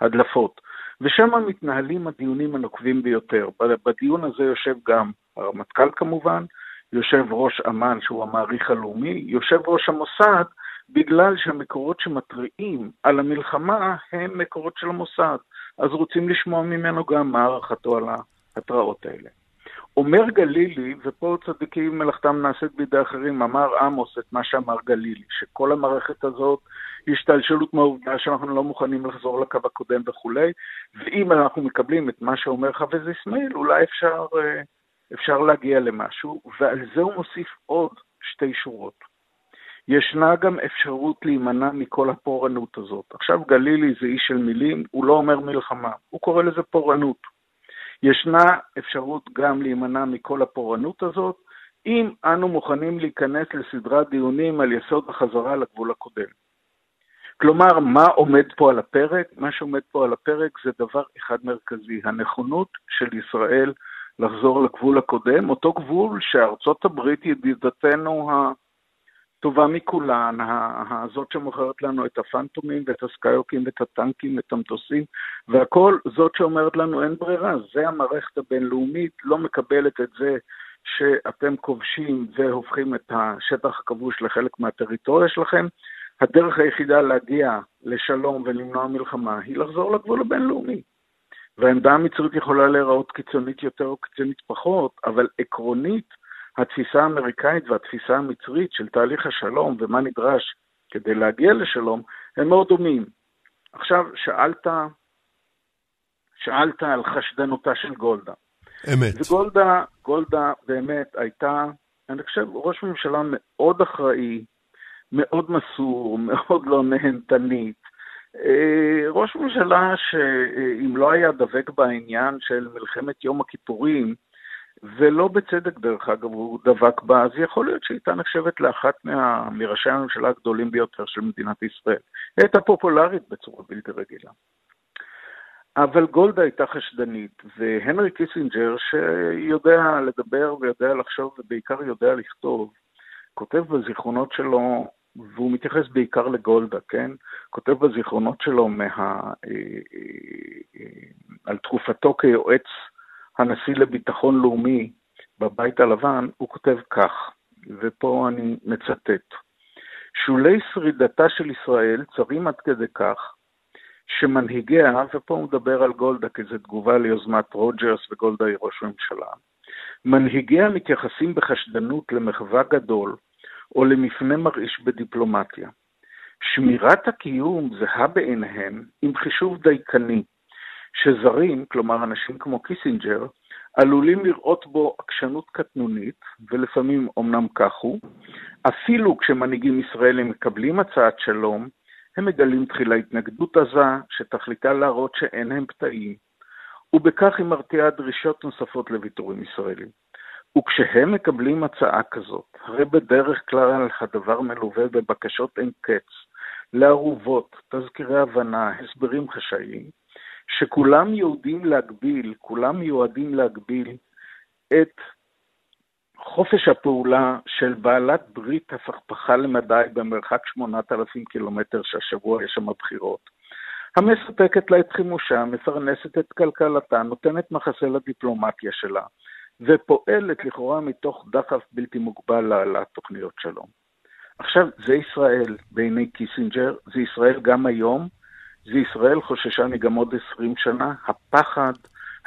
הדלפות. ושם מתנהלים הדיונים הנוקבים ביותר. בדיון הזה יושב גם הרמטכ"ל כמובן, יושב ראש אמ"ן שהוא המעריך הלאומי, יושב ראש המוסד, בגלל שהמקורות שמתריעים על המלחמה הם מקורות של המוסד. אז רוצים לשמוע ממנו גם מה הערכתו על ההתראות האלה. אומר גלילי, ופה צדיקים מלאכתם נעשית בידי אחרים, אמר עמוס את מה שאמר גלילי, שכל המערכת הזאת היא השתלשלות מהעובדה שאנחנו לא מוכנים לחזור לקו הקודם וכולי, ואם אנחנו מקבלים את מה שאומר חפז אסמאעיל, אולי אפשר, אה, אפשר להגיע למשהו, ועל זה הוא מוסיף עוד שתי שורות. ישנה גם אפשרות להימנע מכל הפורענות הזאת. עכשיו גלילי זה איש של מילים, הוא לא אומר מלחמה, הוא קורא לזה פורענות. ישנה אפשרות גם להימנע מכל הפורענות הזאת, אם אנו מוכנים להיכנס לסדרת דיונים על יסוד החזרה לגבול הקודם. כלומר, מה עומד פה על הפרק? מה שעומד פה על הפרק זה דבר אחד מרכזי, הנכונות של ישראל לחזור לגבול הקודם, אותו גבול שארצות הברית ידידתנו הטובה מכולן, הזאת שמוכרת לנו את הפנטומים ואת הסקיוקים ואת הטנקים ואת המטוסים, והכל זאת שאומרת לנו אין ברירה, זה המערכת הבינלאומית, לא מקבלת את זה שאתם כובשים והופכים את השטח הכבוש לחלק מהטריטוריה שלכם. הדרך היחידה להגיע לשלום ולמנוע מלחמה היא לחזור לגבול הבינלאומי. והעמדה המצרית יכולה להיראות קיצונית יותר או קיצונית פחות, אבל עקרונית התפיסה האמריקאית והתפיסה המצרית של תהליך השלום ומה נדרש כדי להגיע לשלום, הם מאוד דומים. עכשיו, שאלת, שאלת על חשדנותה של גולדה. אמת. וגולדה, גולדה באמת הייתה, אני חושב, ראש ממשלה מאוד אחראי, מאוד מסור, מאוד לא נהנתנית. אה, ראש ממשלה שאם לא היה דבק בעניין של מלחמת יום הכיפורים, ולא בצדק דרך אגב, הוא דבק בה, אז יכול להיות שהיא הייתה נחשבת לאחת מה, מראשי הממשלה הגדולים ביותר של מדינת ישראל. היא הייתה פופולרית בצורה בלתי רגילה. אבל גולדה הייתה חשדנית, והנרי קיסינג'ר, שיודע לדבר ויודע לחשוב ובעיקר יודע לכתוב, כותב בזיכרונות שלו, והוא מתייחס בעיקר לגולדה, כן? כותב בזיכרונות שלו מה, אה, אה, אה, על תקופתו כיועץ הנשיא לביטחון לאומי בבית הלבן, הוא כותב כך, ופה אני מצטט: שולי שרידתה של ישראל צרים עד כדי כך שמנהיגיה, ופה הוא מדבר על גולדה כי זו תגובה ליוזמת רוג'רס וגולדה היא ראש ממשלה, מנהיגיה מתייחסים בחשדנות למחווה גדול או למפנה מרעיש בדיפלומטיה. שמירת הקיום זהה בעיניהם עם חישוב דייקני, שזרים, כלומר אנשים כמו קיסינג'ר, עלולים לראות בו עקשנות קטנונית, ולפעמים אמנם כך הוא, אפילו כשמנהיגים ישראלים מקבלים הצעת שלום, הם מגלים תחילה התנגדות עזה, שתכליתה להראות שאין הם פתאים, ובכך היא מרתיעה דרישות נוספות לוויתורים ישראלים. וכשהם מקבלים הצעה כזאת, הרי בדרך כלל הדבר מלווה בבקשות אין קץ, לערובות, תזכירי הבנה, הסברים חשאיים, שכולם יהודים להגביל, כולם מיועדים להגביל את חופש הפעולה של בעלת ברית הפכפכה למדי במרחק 8,000 קילומטר שהשבוע יש שם בחירות, המספקת לה את חימושה, מפרנסת את כלכלתה, נותנת מחסה לדיפלומטיה שלה, ופועלת לכאורה מתוך דחף בלתי מוגבל להעלאת תוכניות שלום. עכשיו, זה ישראל בעיני קיסינג'ר, זה ישראל גם היום, זה ישראל חוששני גם עוד 20 שנה, הפחד,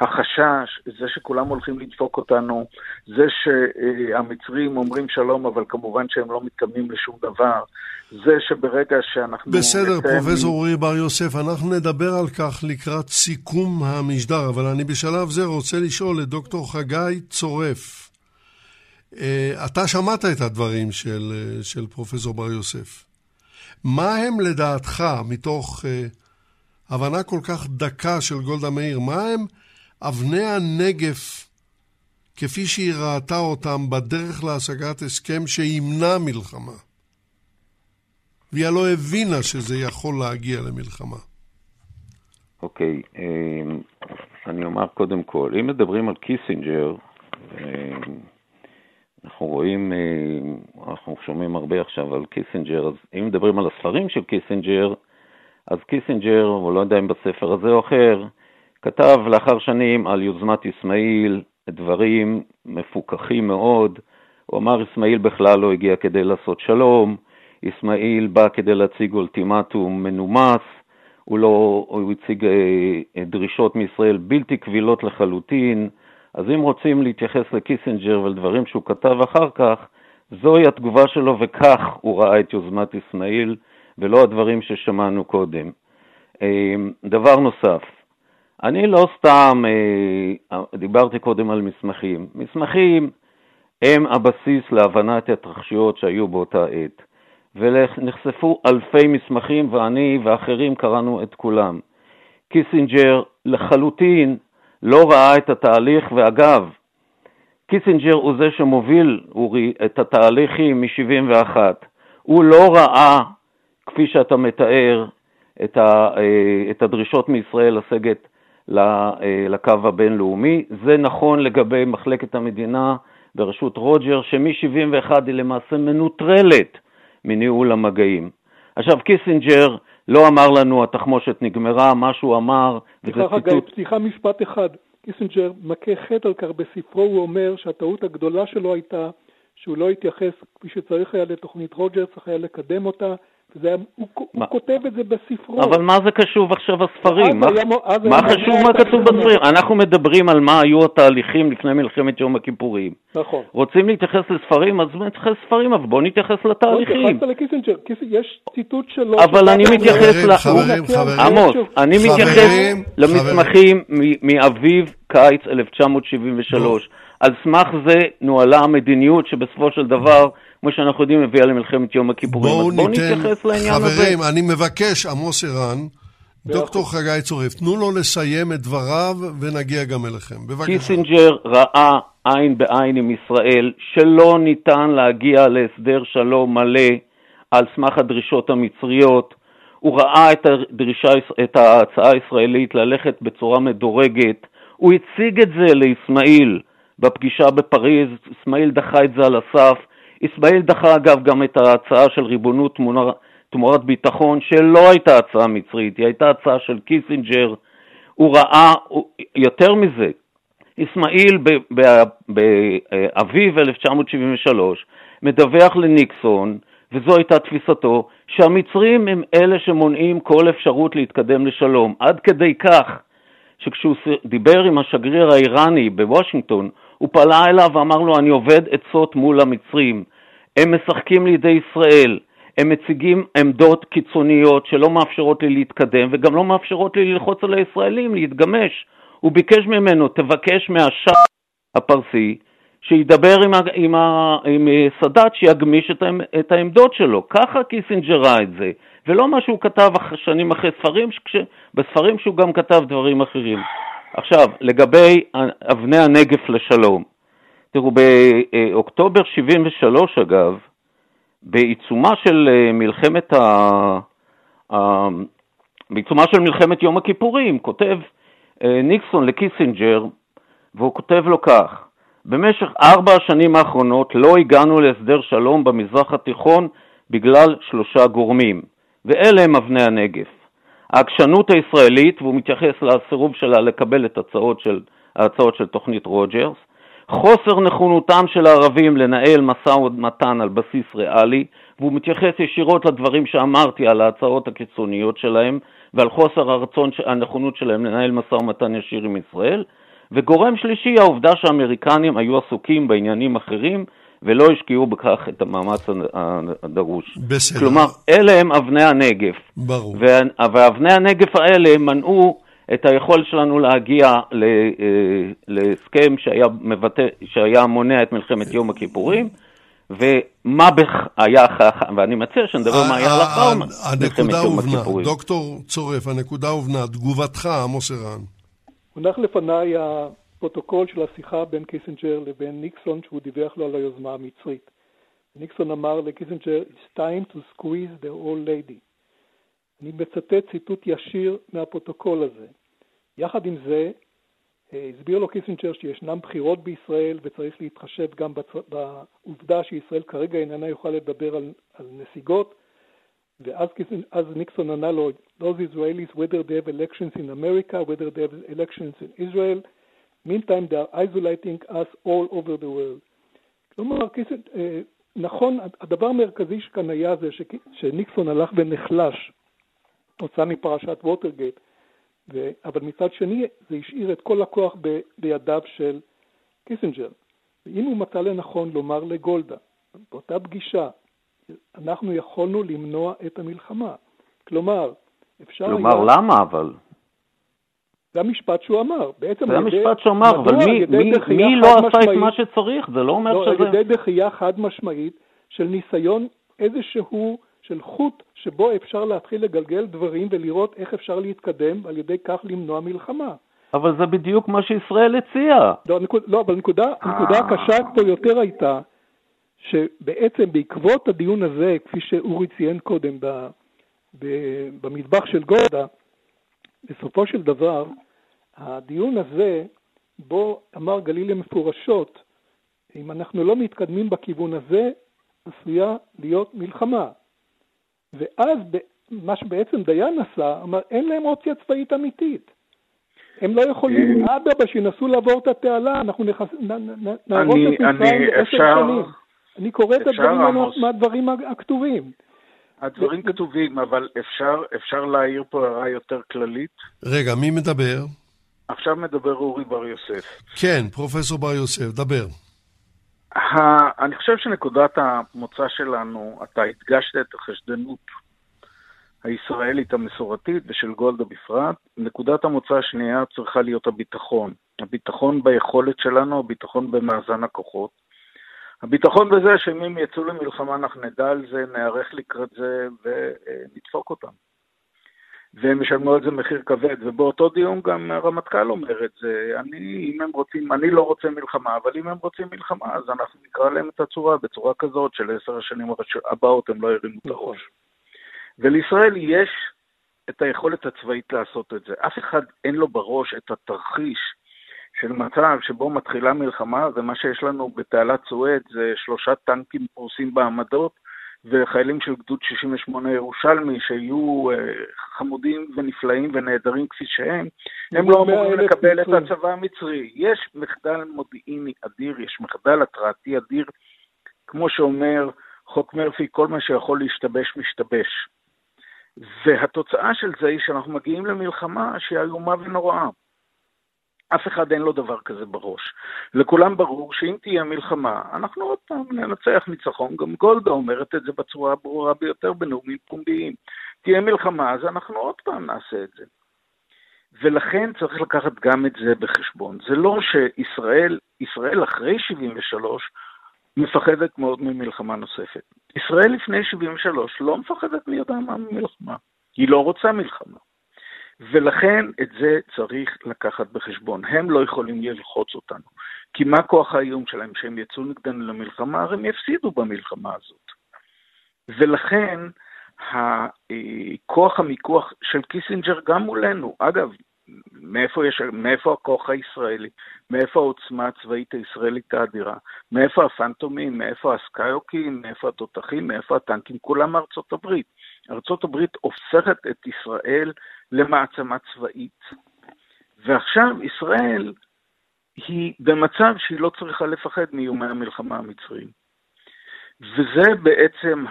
החשש, זה שכולם הולכים לדפוק אותנו, זה שהמצרים אומרים שלום, אבל כמובן שהם לא מתכוונים לשום דבר, זה שברגע שאנחנו... בסדר, נתן... פרופסור אורי בר יוסף, אנחנו נדבר על כך לקראת סיכום המשדר, אבל אני בשלב זה רוצה לשאול את דוקטור חגי צורף. אה, אתה שמעת את הדברים של, אה, של פרופסור בר יוסף. מה הם לדעתך, מתוך uh, הבנה כל כך דקה של גולדה מאיר, מה הם אבני הנגף כפי שהיא ראתה אותם בדרך להשגת הסכם שימנע מלחמה? והיא הלא הבינה שזה יכול להגיע למלחמה. אוקיי, okay, אני אומר קודם כל, אם מדברים על קיסינג'ר, אנחנו רואים, אה, אנחנו שומעים הרבה עכשיו על קיסינג'ר, אז אם מדברים על הספרים של קיסינג'ר, אז קיסינג'ר, הוא לא יודע אם בספר הזה או אחר, כתב לאחר שנים על יוזמת אסמאעיל דברים מפוכחים מאוד. הוא אמר, אסמאעיל בכלל לא הגיע כדי לעשות שלום, אסמאעיל בא כדי להציג אולטימטום מנומס, הוא, לא, הוא הציג אה, דרישות מישראל בלתי קבילות לחלוטין, אז אם רוצים להתייחס לקיסינג'ר ולדברים שהוא כתב אחר כך, זוהי התגובה שלו וכך הוא ראה את יוזמת אסמאעיל ולא הדברים ששמענו קודם. אמ, דבר נוסף, אני לא סתם אה, דיברתי קודם על מסמכים. מסמכים הם הבסיס להבנת ההתרחשויות שהיו באותה עת, ונחשפו אלפי מסמכים ואני ואחרים קראנו את כולם. קיסינג'ר לחלוטין לא ראה את התהליך, ואגב, קיסינג'ר הוא זה שמוביל, אורי, את התהליכים מ-71. הוא לא ראה, כפי שאתה מתאר, את, ה, אה, את הדרישות מישראל לסגת אה, לקו הבינלאומי. זה נכון לגבי מחלקת המדינה בראשות רוג'רס, שמ-71 היא למעשה מנוטרלת מניהול המגעים. עכשיו, קיסינג'ר לא אמר לנו התחמושת נגמרה, מה שהוא אמר, וזה ציטוט... סליחה, משפט אחד. קיסינג'ר מכה חטא על כך בספרו, הוא אומר שהטעות הגדולה שלו הייתה שהוא לא התייחס כפי שצריך היה לתוכנית רוג'רס, צריך היה לקדם אותה, וזה, הוא, הוא כותב את זה בספרו. אבל מה זה קשור עכשיו הספרים? מה, היה, מה חשוב מה כתוב בספרים? אנחנו מדברים על מה היו התהליכים לפני מלחמת יום הכיפורים. נכון. רוצים להתייחס לספרים, אז נתייחס לספרים, אבל בואו נתייחס לתהליכים. לא, התייחסת לקיסינג'ר, יש ציטוט שלו. אבל אני מתייחס ל... חברים, חברים. עמוס, אני מתייחס למסמכים מאביב קיץ 1973. על סמך זה נוהלה המדיניות שבסופו של דבר כמו שאנחנו יודעים, הביאה למלחמת יום הכיפורים. בואו בוא נתייחס לעניין חברים, הזה. חברים, אני מבקש, עמוס ערן, דוקטור חגי צורף, תנו לו לסיים את דבריו ונגיע גם אליכם. בבקשה. קיסינג'ר ראה עין בעין עם ישראל שלא ניתן להגיע להסדר שלום מלא על סמך הדרישות המצריות. הוא ראה את, הדרישה, את ההצעה הישראלית ללכת בצורה מדורגת. הוא הציג את זה לאסמאעיל בפגישה בפריז, אסמאעיל דחה את זה על הסף. אסמאעיל דחה אגב גם את ההצעה של ריבונות תמורת ביטחון, שלא הייתה הצעה מצרית, היא הייתה הצעה של קיסינג'ר. הוא ראה, יותר מזה, אסמאעיל באביב 1973 מדווח לניקסון וזו הייתה תפיסתו, שהמצרים הם אלה שמונעים כל אפשרות להתקדם לשלום. עד כדי כך שכשהוא דיבר עם השגריר האיראני בוושינגטון, הוא פנה אליו ואמר לו, אני אובד עצות מול המצרים. הם משחקים לידי ישראל, הם מציגים עמדות קיצוניות שלא מאפשרות לי להתקדם וגם לא מאפשרות לי ללחוץ על הישראלים להתגמש. הוא ביקש ממנו, תבקש מהשאח הפרסי שידבר עם, עם, עם סאדאת שיגמיש את, את העמדות שלו. ככה קיסינג'ר ראה את זה, ולא מה שהוא כתב שנים אחרי ספרים, כש, בספרים שהוא גם כתב דברים אחרים. עכשיו, לגבי אבני הנגף לשלום, תראו, באוקטובר 73 אגב, בעיצומה של אה, מלחמת ה... בעיצומה של מלחמת יום הכיפורים, כותב אה, ניקסון לקיסינג'ר, והוא כותב לו כך: במשך ארבע השנים האחרונות לא הגענו להסדר שלום במזרח התיכון בגלל שלושה גורמים, ואלה הם אבני הנגף. העקשנות הישראלית, והוא מתייחס לסירוב שלה לקבל את הצעות של, ההצעות של תוכנית רוג'רס, חוסר נכונותם של הערבים לנהל משא ומתן על בסיס ריאלי, והוא מתייחס ישירות לדברים שאמרתי על ההצעות הקיצוניות שלהם ועל חוסר הרצון, הנכונות שלהם לנהל משא ומתן ישיר עם ישראל, וגורם שלישי, העובדה שהאמריקנים היו עסוקים בעניינים אחרים ולא השקיעו בכך את המאמץ הדרוש. בסדר. כלומר, אלה הם אבני הנגף. ברור. ואבני הנגף האלה מנעו את היכולת שלנו להגיע אה, להסכם שהיה, מבטא, שהיה מונע את מלחמת יום הכיפורים, ומה בך היה, ואני מציע שנדבר מה היה לאחר מלחמת יום הכיפורים. דוקטור צורף, הנקודה הובנה. תגובתך, עמוס ערן. מונח לפניי הפרוטוקול של השיחה בין קיסינג'ר לבין ניקסון, שהוא דיווח לו על היוזמה המצרית. ניקסון אמר לקיסינג'ר, It's time to squeeze the old lady. אני מצטט ציטוט ישיר מהפרוטוקול הזה. יחד עם זה, אה, הסביר לו קיסינג'ר שישנם בחירות בישראל וצריך להתחשב גם. בעובדה שישראל כרגע איננה יכולה לדבר על, על נסיגות, ואז קיסינ... ניקסון ענה לו, those Israelis, whether they have elections in America, whether they have elections in Israel, meantime they are isolating us all over the world. כלומר. אה, נכון, הדבר המרכזי שכאן היה זה שניקסון הלך ונחלש כתוצאה מפרשת ווטרגייט, ו... אבל מצד שני זה השאיר את כל הכוח ב... בידיו של קיסינג'ר. ואם הוא מצא לנכון לומר לגולדה, באותה פגישה, אנחנו יכולנו למנוע את המלחמה. כלומר, אפשר כלומר, היה... למה אבל? זה המשפט שהוא אמר. בעצם זה המשפט שהוא אמר, אבל מי, מי, מי לא עשה משמעית, את מה שצריך? זה לא אומר לא, שזה... על ידי דחייה חד משמעית של ניסיון איזשהו של חוט שבו אפשר להתחיל לגלגל דברים ולראות איך אפשר להתקדם ועל ידי כך למנוע מלחמה. אבל זה בדיוק מה שישראל הציעה. לא, נקוד, לא אבל נקודה, הנקודה הקשה פה יותר הייתה שבעצם בעקבות הדיון הזה, כפי שאורי ציין קודם ב, ב, במטבח של גולדה, בסופו של דבר, הדיון הזה, בו אמר גלילי מפורשות, אם אנחנו לא מתקדמים בכיוון הזה, עשויה להיות מלחמה. ואז מה שבעצם דיין עשה, אמר, אין להם אופציה צבאית אמיתית. הם לא יכולים, אה, אדרבה, שינסו לעבור את התעלה, אנחנו נהרוס את מצרים לעשר שנים. אני קורא את הדברים מהדברים הכתובים. הדברים כתובים, אבל אפשר, אפשר להעיר פה הערה יותר כללית? רגע, מי מדבר? עכשיו מדבר אורי בר יוסף. כן, פרופסור בר יוסף, דבר. אני חושב שנקודת המוצא שלנו, אתה הדגשת את החשדנות הישראלית המסורתית ושל גולדה בפרט. נקודת המוצא השנייה צריכה להיות הביטחון. הביטחון ביכולת שלנו, הביטחון במאזן הכוחות. הביטחון בזה שאם הם יצאו למלחמה אנחנו נדע על זה, נערך לקראת זה ונדפוק אותם. והם ישלמו על זה מחיר כבד, ובאותו דיון גם הרמטכ"ל אומר את זה, אני, אם הם רוצים, אני לא רוצה מלחמה, אבל אם הם רוצים מלחמה, אז אנחנו נקרא להם את הצורה, בצורה כזאת של עשר השנים הבאות הם לא ירימו את הראש. ולישראל יש את היכולת הצבאית לעשות את זה. אף אחד אין לו בראש את התרחיש של מצב שבו מתחילה מלחמה, ומה שיש לנו בתעלת סואץ זה שלושה טנקים פרוסים בעמדות, וחיילים של גדוד 68 ירושלמי, שיהיו uh, חמודים ונפלאים ונהדרים כפי שהם, הם לא אמורים לקבל את הצבא המצרי. יש מחדל מודיעיני אדיר, יש מחדל התרעתי אדיר, כמו שאומר חוק מרפי, כל מה שיכול להשתבש, משתבש. והתוצאה של זה היא שאנחנו מגיעים למלחמה שהיא איומה ונוראה. אף אחד אין לו דבר כזה בראש. לכולם ברור שאם תהיה מלחמה, אנחנו עוד פעם ננצח ניצחון. גם גולדה אומרת את זה בצורה הברורה ביותר בנאומים פומביים. תהיה מלחמה, אז אנחנו עוד פעם נעשה את זה. ולכן צריך לקחת גם את זה בחשבון. זה לא שישראל, ישראל אחרי 73, מפחדת מאוד ממלחמה נוספת. ישראל לפני 73 לא מפחדת מי יודע מה ממלחמה. היא לא רוצה מלחמה. ולכן את זה צריך לקחת בחשבון. הם לא יכולים ללחוץ אותנו. כי מה כוח האיום שלהם? שהם יצאו נגדנו למלחמה, הרי הם יפסידו במלחמה הזאת. ולכן הכוח המיקוח של קיסינג'ר גם מולנו, אגב, מאיפה, יש, מאיפה הכוח הישראלי? מאיפה העוצמה הצבאית הישראלית האדירה? מאיפה הפנטומים? מאיפה הסקייהוקים? מאיפה התותחים? מאיפה הטנקים? כולם מארצות הברית. ארצות הברית הופכת את ישראל למעצמה צבאית. ועכשיו ישראל היא במצב שהיא לא צריכה לפחד מאיומי המלחמה המצריים. וזה בעצם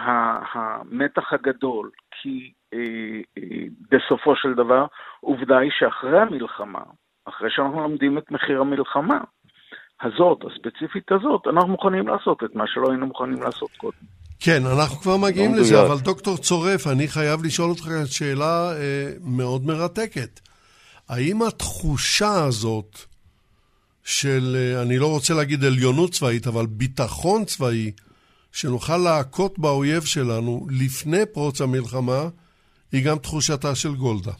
המתח הגדול, כי אה, אה, בסופו של דבר, עובדה היא שאחרי המלחמה, אחרי שאנחנו לומדים את מחיר המלחמה הזאת, הספציפית הזאת, אנחנו מוכנים לעשות את מה שלא היינו מוכנים לעשות קודם. כן, אנחנו כבר מגיעים לא לזה, אבל דוקטור צורף, אני חייב לשאול אותך שאלה אה, מאוד מרתקת. האם התחושה הזאת של, אה, אני לא רוצה להגיד עליונות צבאית, אבל ביטחון צבאי, שנוכל להכות באויב שלנו לפני פרוץ המלחמה, היא גם תחושתה של גולדה.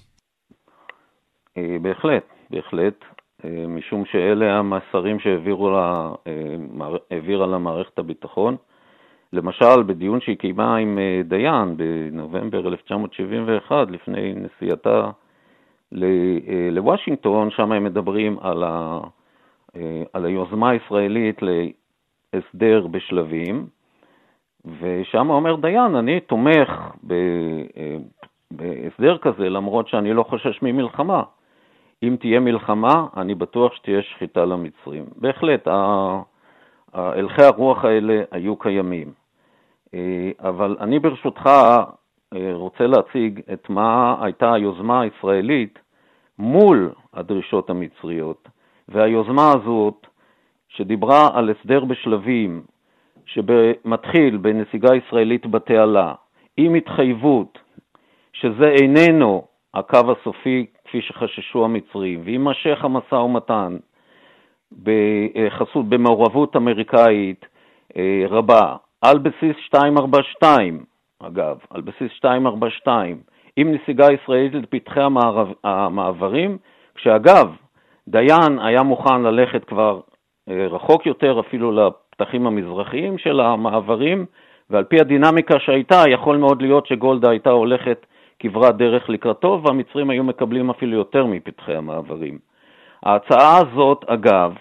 אה, בהחלט, בהחלט, אה, משום שאלה המסרים שהעבירה לה, למערכת הביטחון. למשל, בדיון שהיא קיימה עם אה, דיין בנובמבר 1971, לפני נסיעתה לוושינגטון, שם הם מדברים על, ה, על היוזמה הישראלית להסדר בשלבים, ושם אומר דיין, אני תומך בהסדר כזה, למרות שאני לא חושש ממלחמה. אם תהיה מלחמה, אני בטוח שתהיה שחיטה למצרים. בהחלט, הלכי הרוח האלה היו קיימים. אה, אבל אני ברשותך אה, רוצה להציג את מה הייתה היוזמה הישראלית מול הדרישות המצריות. והיוזמה הזאת, שדיברה על הסדר בשלבים, שמתחיל בנסיגה ישראלית בתעלה, עם התחייבות שזה איננו הקו הסופי כפי שחששו המצרים, ויימשך המשא ומתן בחסות, במעורבות אמריקאית אה, רבה, על בסיס 242, אגב, על בסיס 242, עם נסיגה ישראלית לפתחי המערב, המעברים, כשאגב, דיין היה מוכן ללכת כבר אה, רחוק יותר, אפילו לפתחים המזרחיים של המעברים, ועל פי הדינמיקה שהייתה, יכול מאוד להיות שגולדה הייתה הולכת כברת דרך לקראתו, והמצרים היו מקבלים אפילו יותר מפתחי המעברים. ההצעה הזאת, אגב,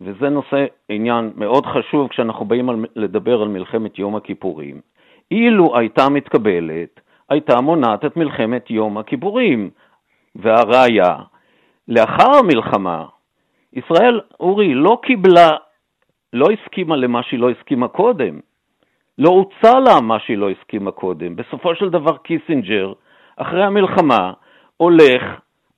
וזה נושא, עניין מאוד חשוב כשאנחנו באים על, לדבר על מלחמת יום הכיפורים, אילו הייתה מתקבלת, הייתה מונעת את מלחמת יום הכיפורים. והראיה, לאחר המלחמה, ישראל, אורי, לא קיבלה, לא הסכימה למה שהיא לא הסכימה קודם. לא הוצע לה מה שהיא לא הסכימה קודם. בסופו של דבר קיסינג'ר, אחרי המלחמה, הולך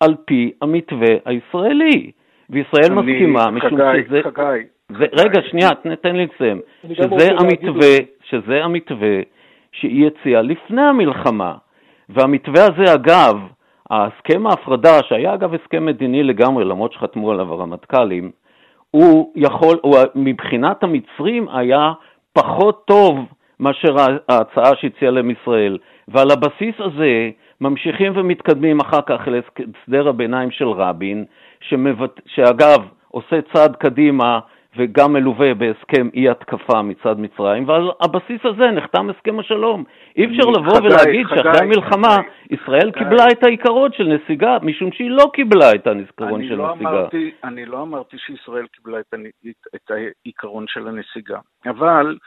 על פי המתווה הישראלי. וישראל מסכימה, משום חגי, שזה... חגי, זה, חגי. רגע, שנייה, תן לי לסיים. שזה המתווה, שזה המתווה שהיא הציעה לפני המלחמה. והמתווה הזה, אגב, ההסכם ההפרדה, שהיה אגב הסכם מדיני לגמרי, למרות שחתמו עליו הרמטכ"לים, הוא יכול, הוא מבחינת המצרים היה פחות טוב מאשר ההצעה שהציעה להם ישראל. ועל הבסיס הזה ממשיכים ומתקדמים אחר כך להסדר הביניים של רבין, שמבט... שאגב עושה צעד קדימה וגם מלווה בהסכם אי התקפה מצד מצרים, ועל הבסיס הזה נחתם הסכם השלום. אי אפשר לבוא חגי, ולהגיד חגי, שאחרי המלחמה ישראל חגי. קיבלה את העיקרון של נסיגה, משום שהיא לא קיבלה את העיקרון של לא נסיגה. אמרתי, אני לא אמרתי שישראל קיבלה את, את העיקרון של הנסיגה, אבל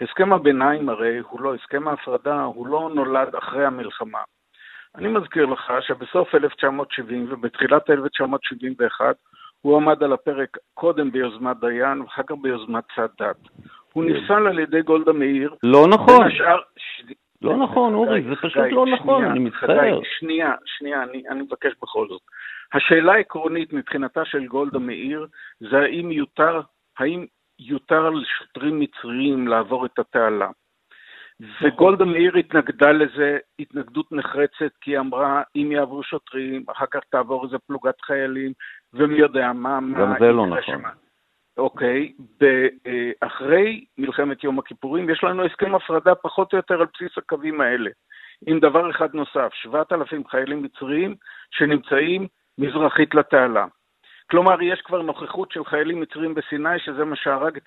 הסכם הביניים הרי הוא לא, הסכם ההפרדה הוא לא נולד אחרי המלחמה. אני מזכיר לך שבסוף 1970 ובתחילת 1971 הוא עמד על הפרק קודם ביוזמת דיין ואחר כך ביוזמת סאדאת. הוא נפסל על ידי גולדה מאיר. לא נכון. השאר... לא נכון, אורי, זה פשוט לא נכון, אני מצטער. שנייה, שנייה, אני, אני מבקש בכל זאת. השאלה העקרונית מבחינתה של גולדה מאיר זה האם יותר, האם יותר לשוטרים מצריים לעבור את התעלה. וגולדה מאיר התנגדה לזה התנגדות נחרצת, כי היא אמרה, אם יעברו שוטרים, אחר כך תעבור איזה פלוגת חיילים, ומי יודע מה... גם מה זה לא נכון. שמה. אוקיי, אה, אחרי מלחמת יום הכיפורים יש לנו הסכם הפרדה פחות או יותר על בסיס הקווים האלה. עם דבר אחד נוסף, 7,000 חיילים מצריים שנמצאים מזרחית לתעלה. כלומר, יש כבר נוכחות של חיילים מצריים בסיני, שזה מה שהרג את.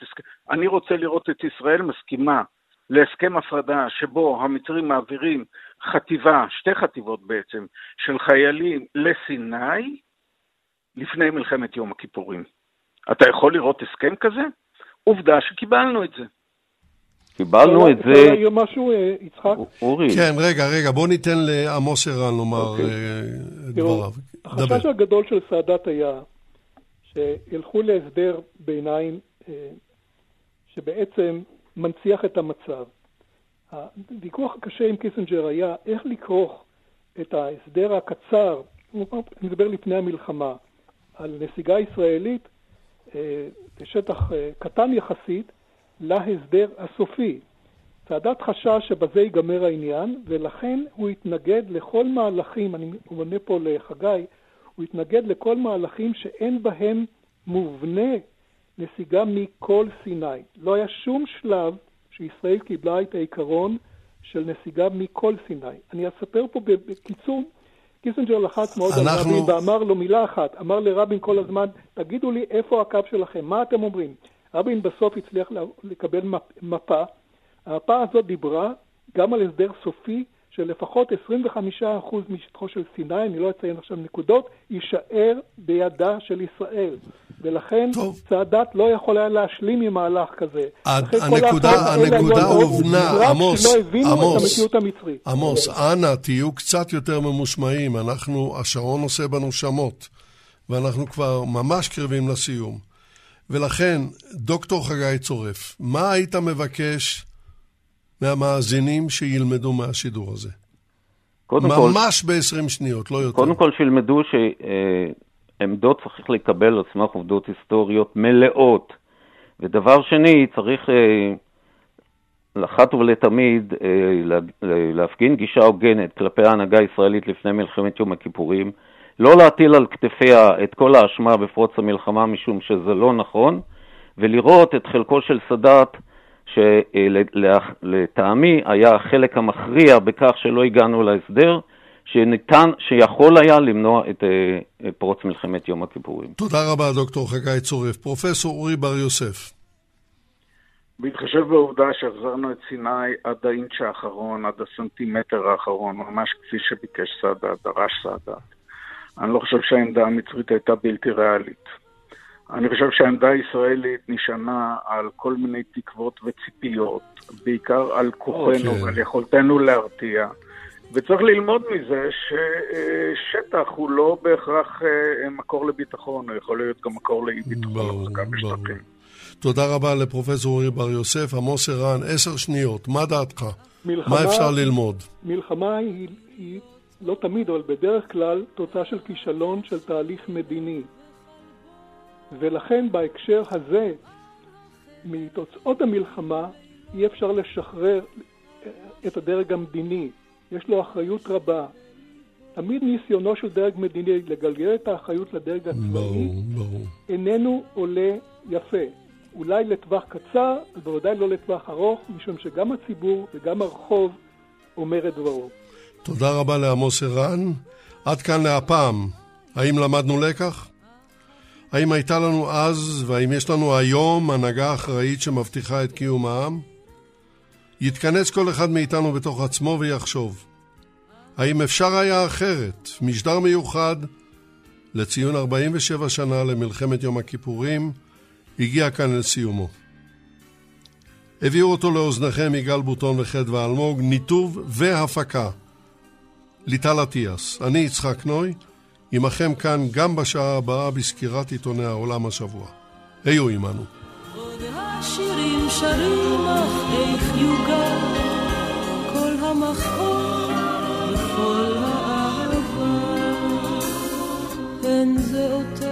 אני רוצה לראות את ישראל מסכימה להסכם הפרדה שבו המצרים מעבירים חטיבה, שתי חטיבות בעצם, של חיילים לסיני לפני מלחמת יום הכיפורים. אתה יכול לראות הסכם כזה? עובדה שקיבלנו את זה. קיבלנו את אפשר זה, להעיר משהו, אה, יצחק? אורי, כן, רגע, רגע, בוא ניתן לעמוס ערן לומר אוקיי. אה, את דבריו. דבר. החשש הגדול של סאדאת היה שילכו להסדר ביניים אה, שבעצם מנציח את המצב. הוויכוח הקשה עם קיסינג'ר היה איך לכרוך את ההסדר הקצר, אני מדבר לפני המלחמה, על נסיגה ישראלית אה, בשטח אה, קטן יחסית, להסדר הסופי. סאדאת חשש שבזה ייגמר העניין, ולכן הוא התנגד לכל מהלכים, אני עונה פה לחגי, הוא התנגד לכל מהלכים שאין בהם מובנה נסיגה מכל סיני. לא היה שום שלב שישראל קיבלה את העיקרון של נסיגה מכל סיני. אני אספר פה בקיצור, קיסינג'ר לחץ מאוד על אנחנו- רבין ואמר לו מילה אחת, אמר לרבין כל הזמן, תגידו לי איפה הקו שלכם, מה אתם אומרים? רבין בסוף הצליח לקבל מפ- מפה, המפה הזאת דיברה גם על הסדר סופי של לפחות 25% משטחו של סיני, אני לא אציין עכשיו נקודות, יישאר בידה של ישראל. ולכן טוב. סאדאת לא יכול היה להשלים עם מהלך כזה. הד- הנקודה- הנקודה הובנה, עמוס, עמוס. עמוס, אנא, תהיו קצת יותר ממושמעים. אנחנו, השעון עושה בנו שמות, ואנחנו כבר ממש קרבים לסיום. ולכן, דוקטור חגי צורף, מה היית מבקש מהמאזינים שילמדו מהשידור הזה? קודם כל, ממש ב-20 שניות, לא יותר. קודם כל שילמדו שעמדות צריך לקבל על סמך עובדות היסטוריות מלאות. ודבר שני, צריך אה, לאחת ולתמיד אה, לה- להפגין גישה הוגנת כלפי ההנהגה הישראלית לפני מלחמת יום הכיפורים, לא להטיל על כתפיה את כל האשמה בפרוץ המלחמה משום שזה לא נכון, ולראות את חלקו של סאדאת, שלטעמי היה החלק המכריע בכך שלא הגענו להסדר, שניתן, שיכול היה למנוע את אה, פרוץ מלחמת יום הכיפורים. תודה רבה, דוקטור חגי צורף. פרופסור אורי בר יוסף. בהתחשב בעובדה שהחזרנו את סיני עד האינץ' האחרון, עד הסנטימטר האחרון, ממש כפי שביקש סאדאת, דרש סאדאת. אני לא חושב שהעמדה המצרית הייתה בלתי ריאלית. אני חושב שהעמדה הישראלית נשענה על כל מיני תקוות וציפיות, בעיקר על כוחנו אוקיי. ועל יכולתנו להרתיע. וצריך ללמוד מזה ששטח הוא לא בהכרח אה, מקור לביטחון, הוא יכול להיות גם מקור לאי ביטחון. בשטחים. תודה רבה לפרופסור אורי בר יוסף. עמוס ערן, עשר שניות, מה דעתך? מלחמה, מה אפשר ללמוד? מלחמה היא, היא לא תמיד, אבל בדרך כלל תוצאה של כישלון של תהליך מדיני. ולכן בהקשר הזה, מתוצאות המלחמה, אי אפשר לשחרר את הדרג המדיני. יש לו אחריות רבה. תמיד ניסיונו של דרג מדיני לגלגל את האחריות לדרג הצבאי. איננו עולה יפה. אולי לטווח קצר, בוודאי לא לטווח ארוך, משום שגם הציבור וגם הרחוב אומר את דברו. תודה רבה לעמוס ערן. עד כאן להפעם. האם למדנו לקח? האם הייתה לנו אז, והאם יש לנו היום, הנהגה אחראית שמבטיחה את קיום העם? יתכנס כל אחד מאיתנו בתוך עצמו ויחשוב. האם אפשר היה אחרת? משדר מיוחד לציון 47 שנה למלחמת יום הכיפורים הגיע כאן לסיומו. הביאו אותו לאוזניכם יגאל בוטון וחדווה אלמוג, ניתוב והפקה. ליטל אטיאס, אני יצחק נוי, עמכם כאן גם בשעה הבאה בסקירת עיתוני העולם השבוע. היו עמנו. עוד השירים שרים אך איך יוגע כל המחור וכל האהבה. אין זה אותו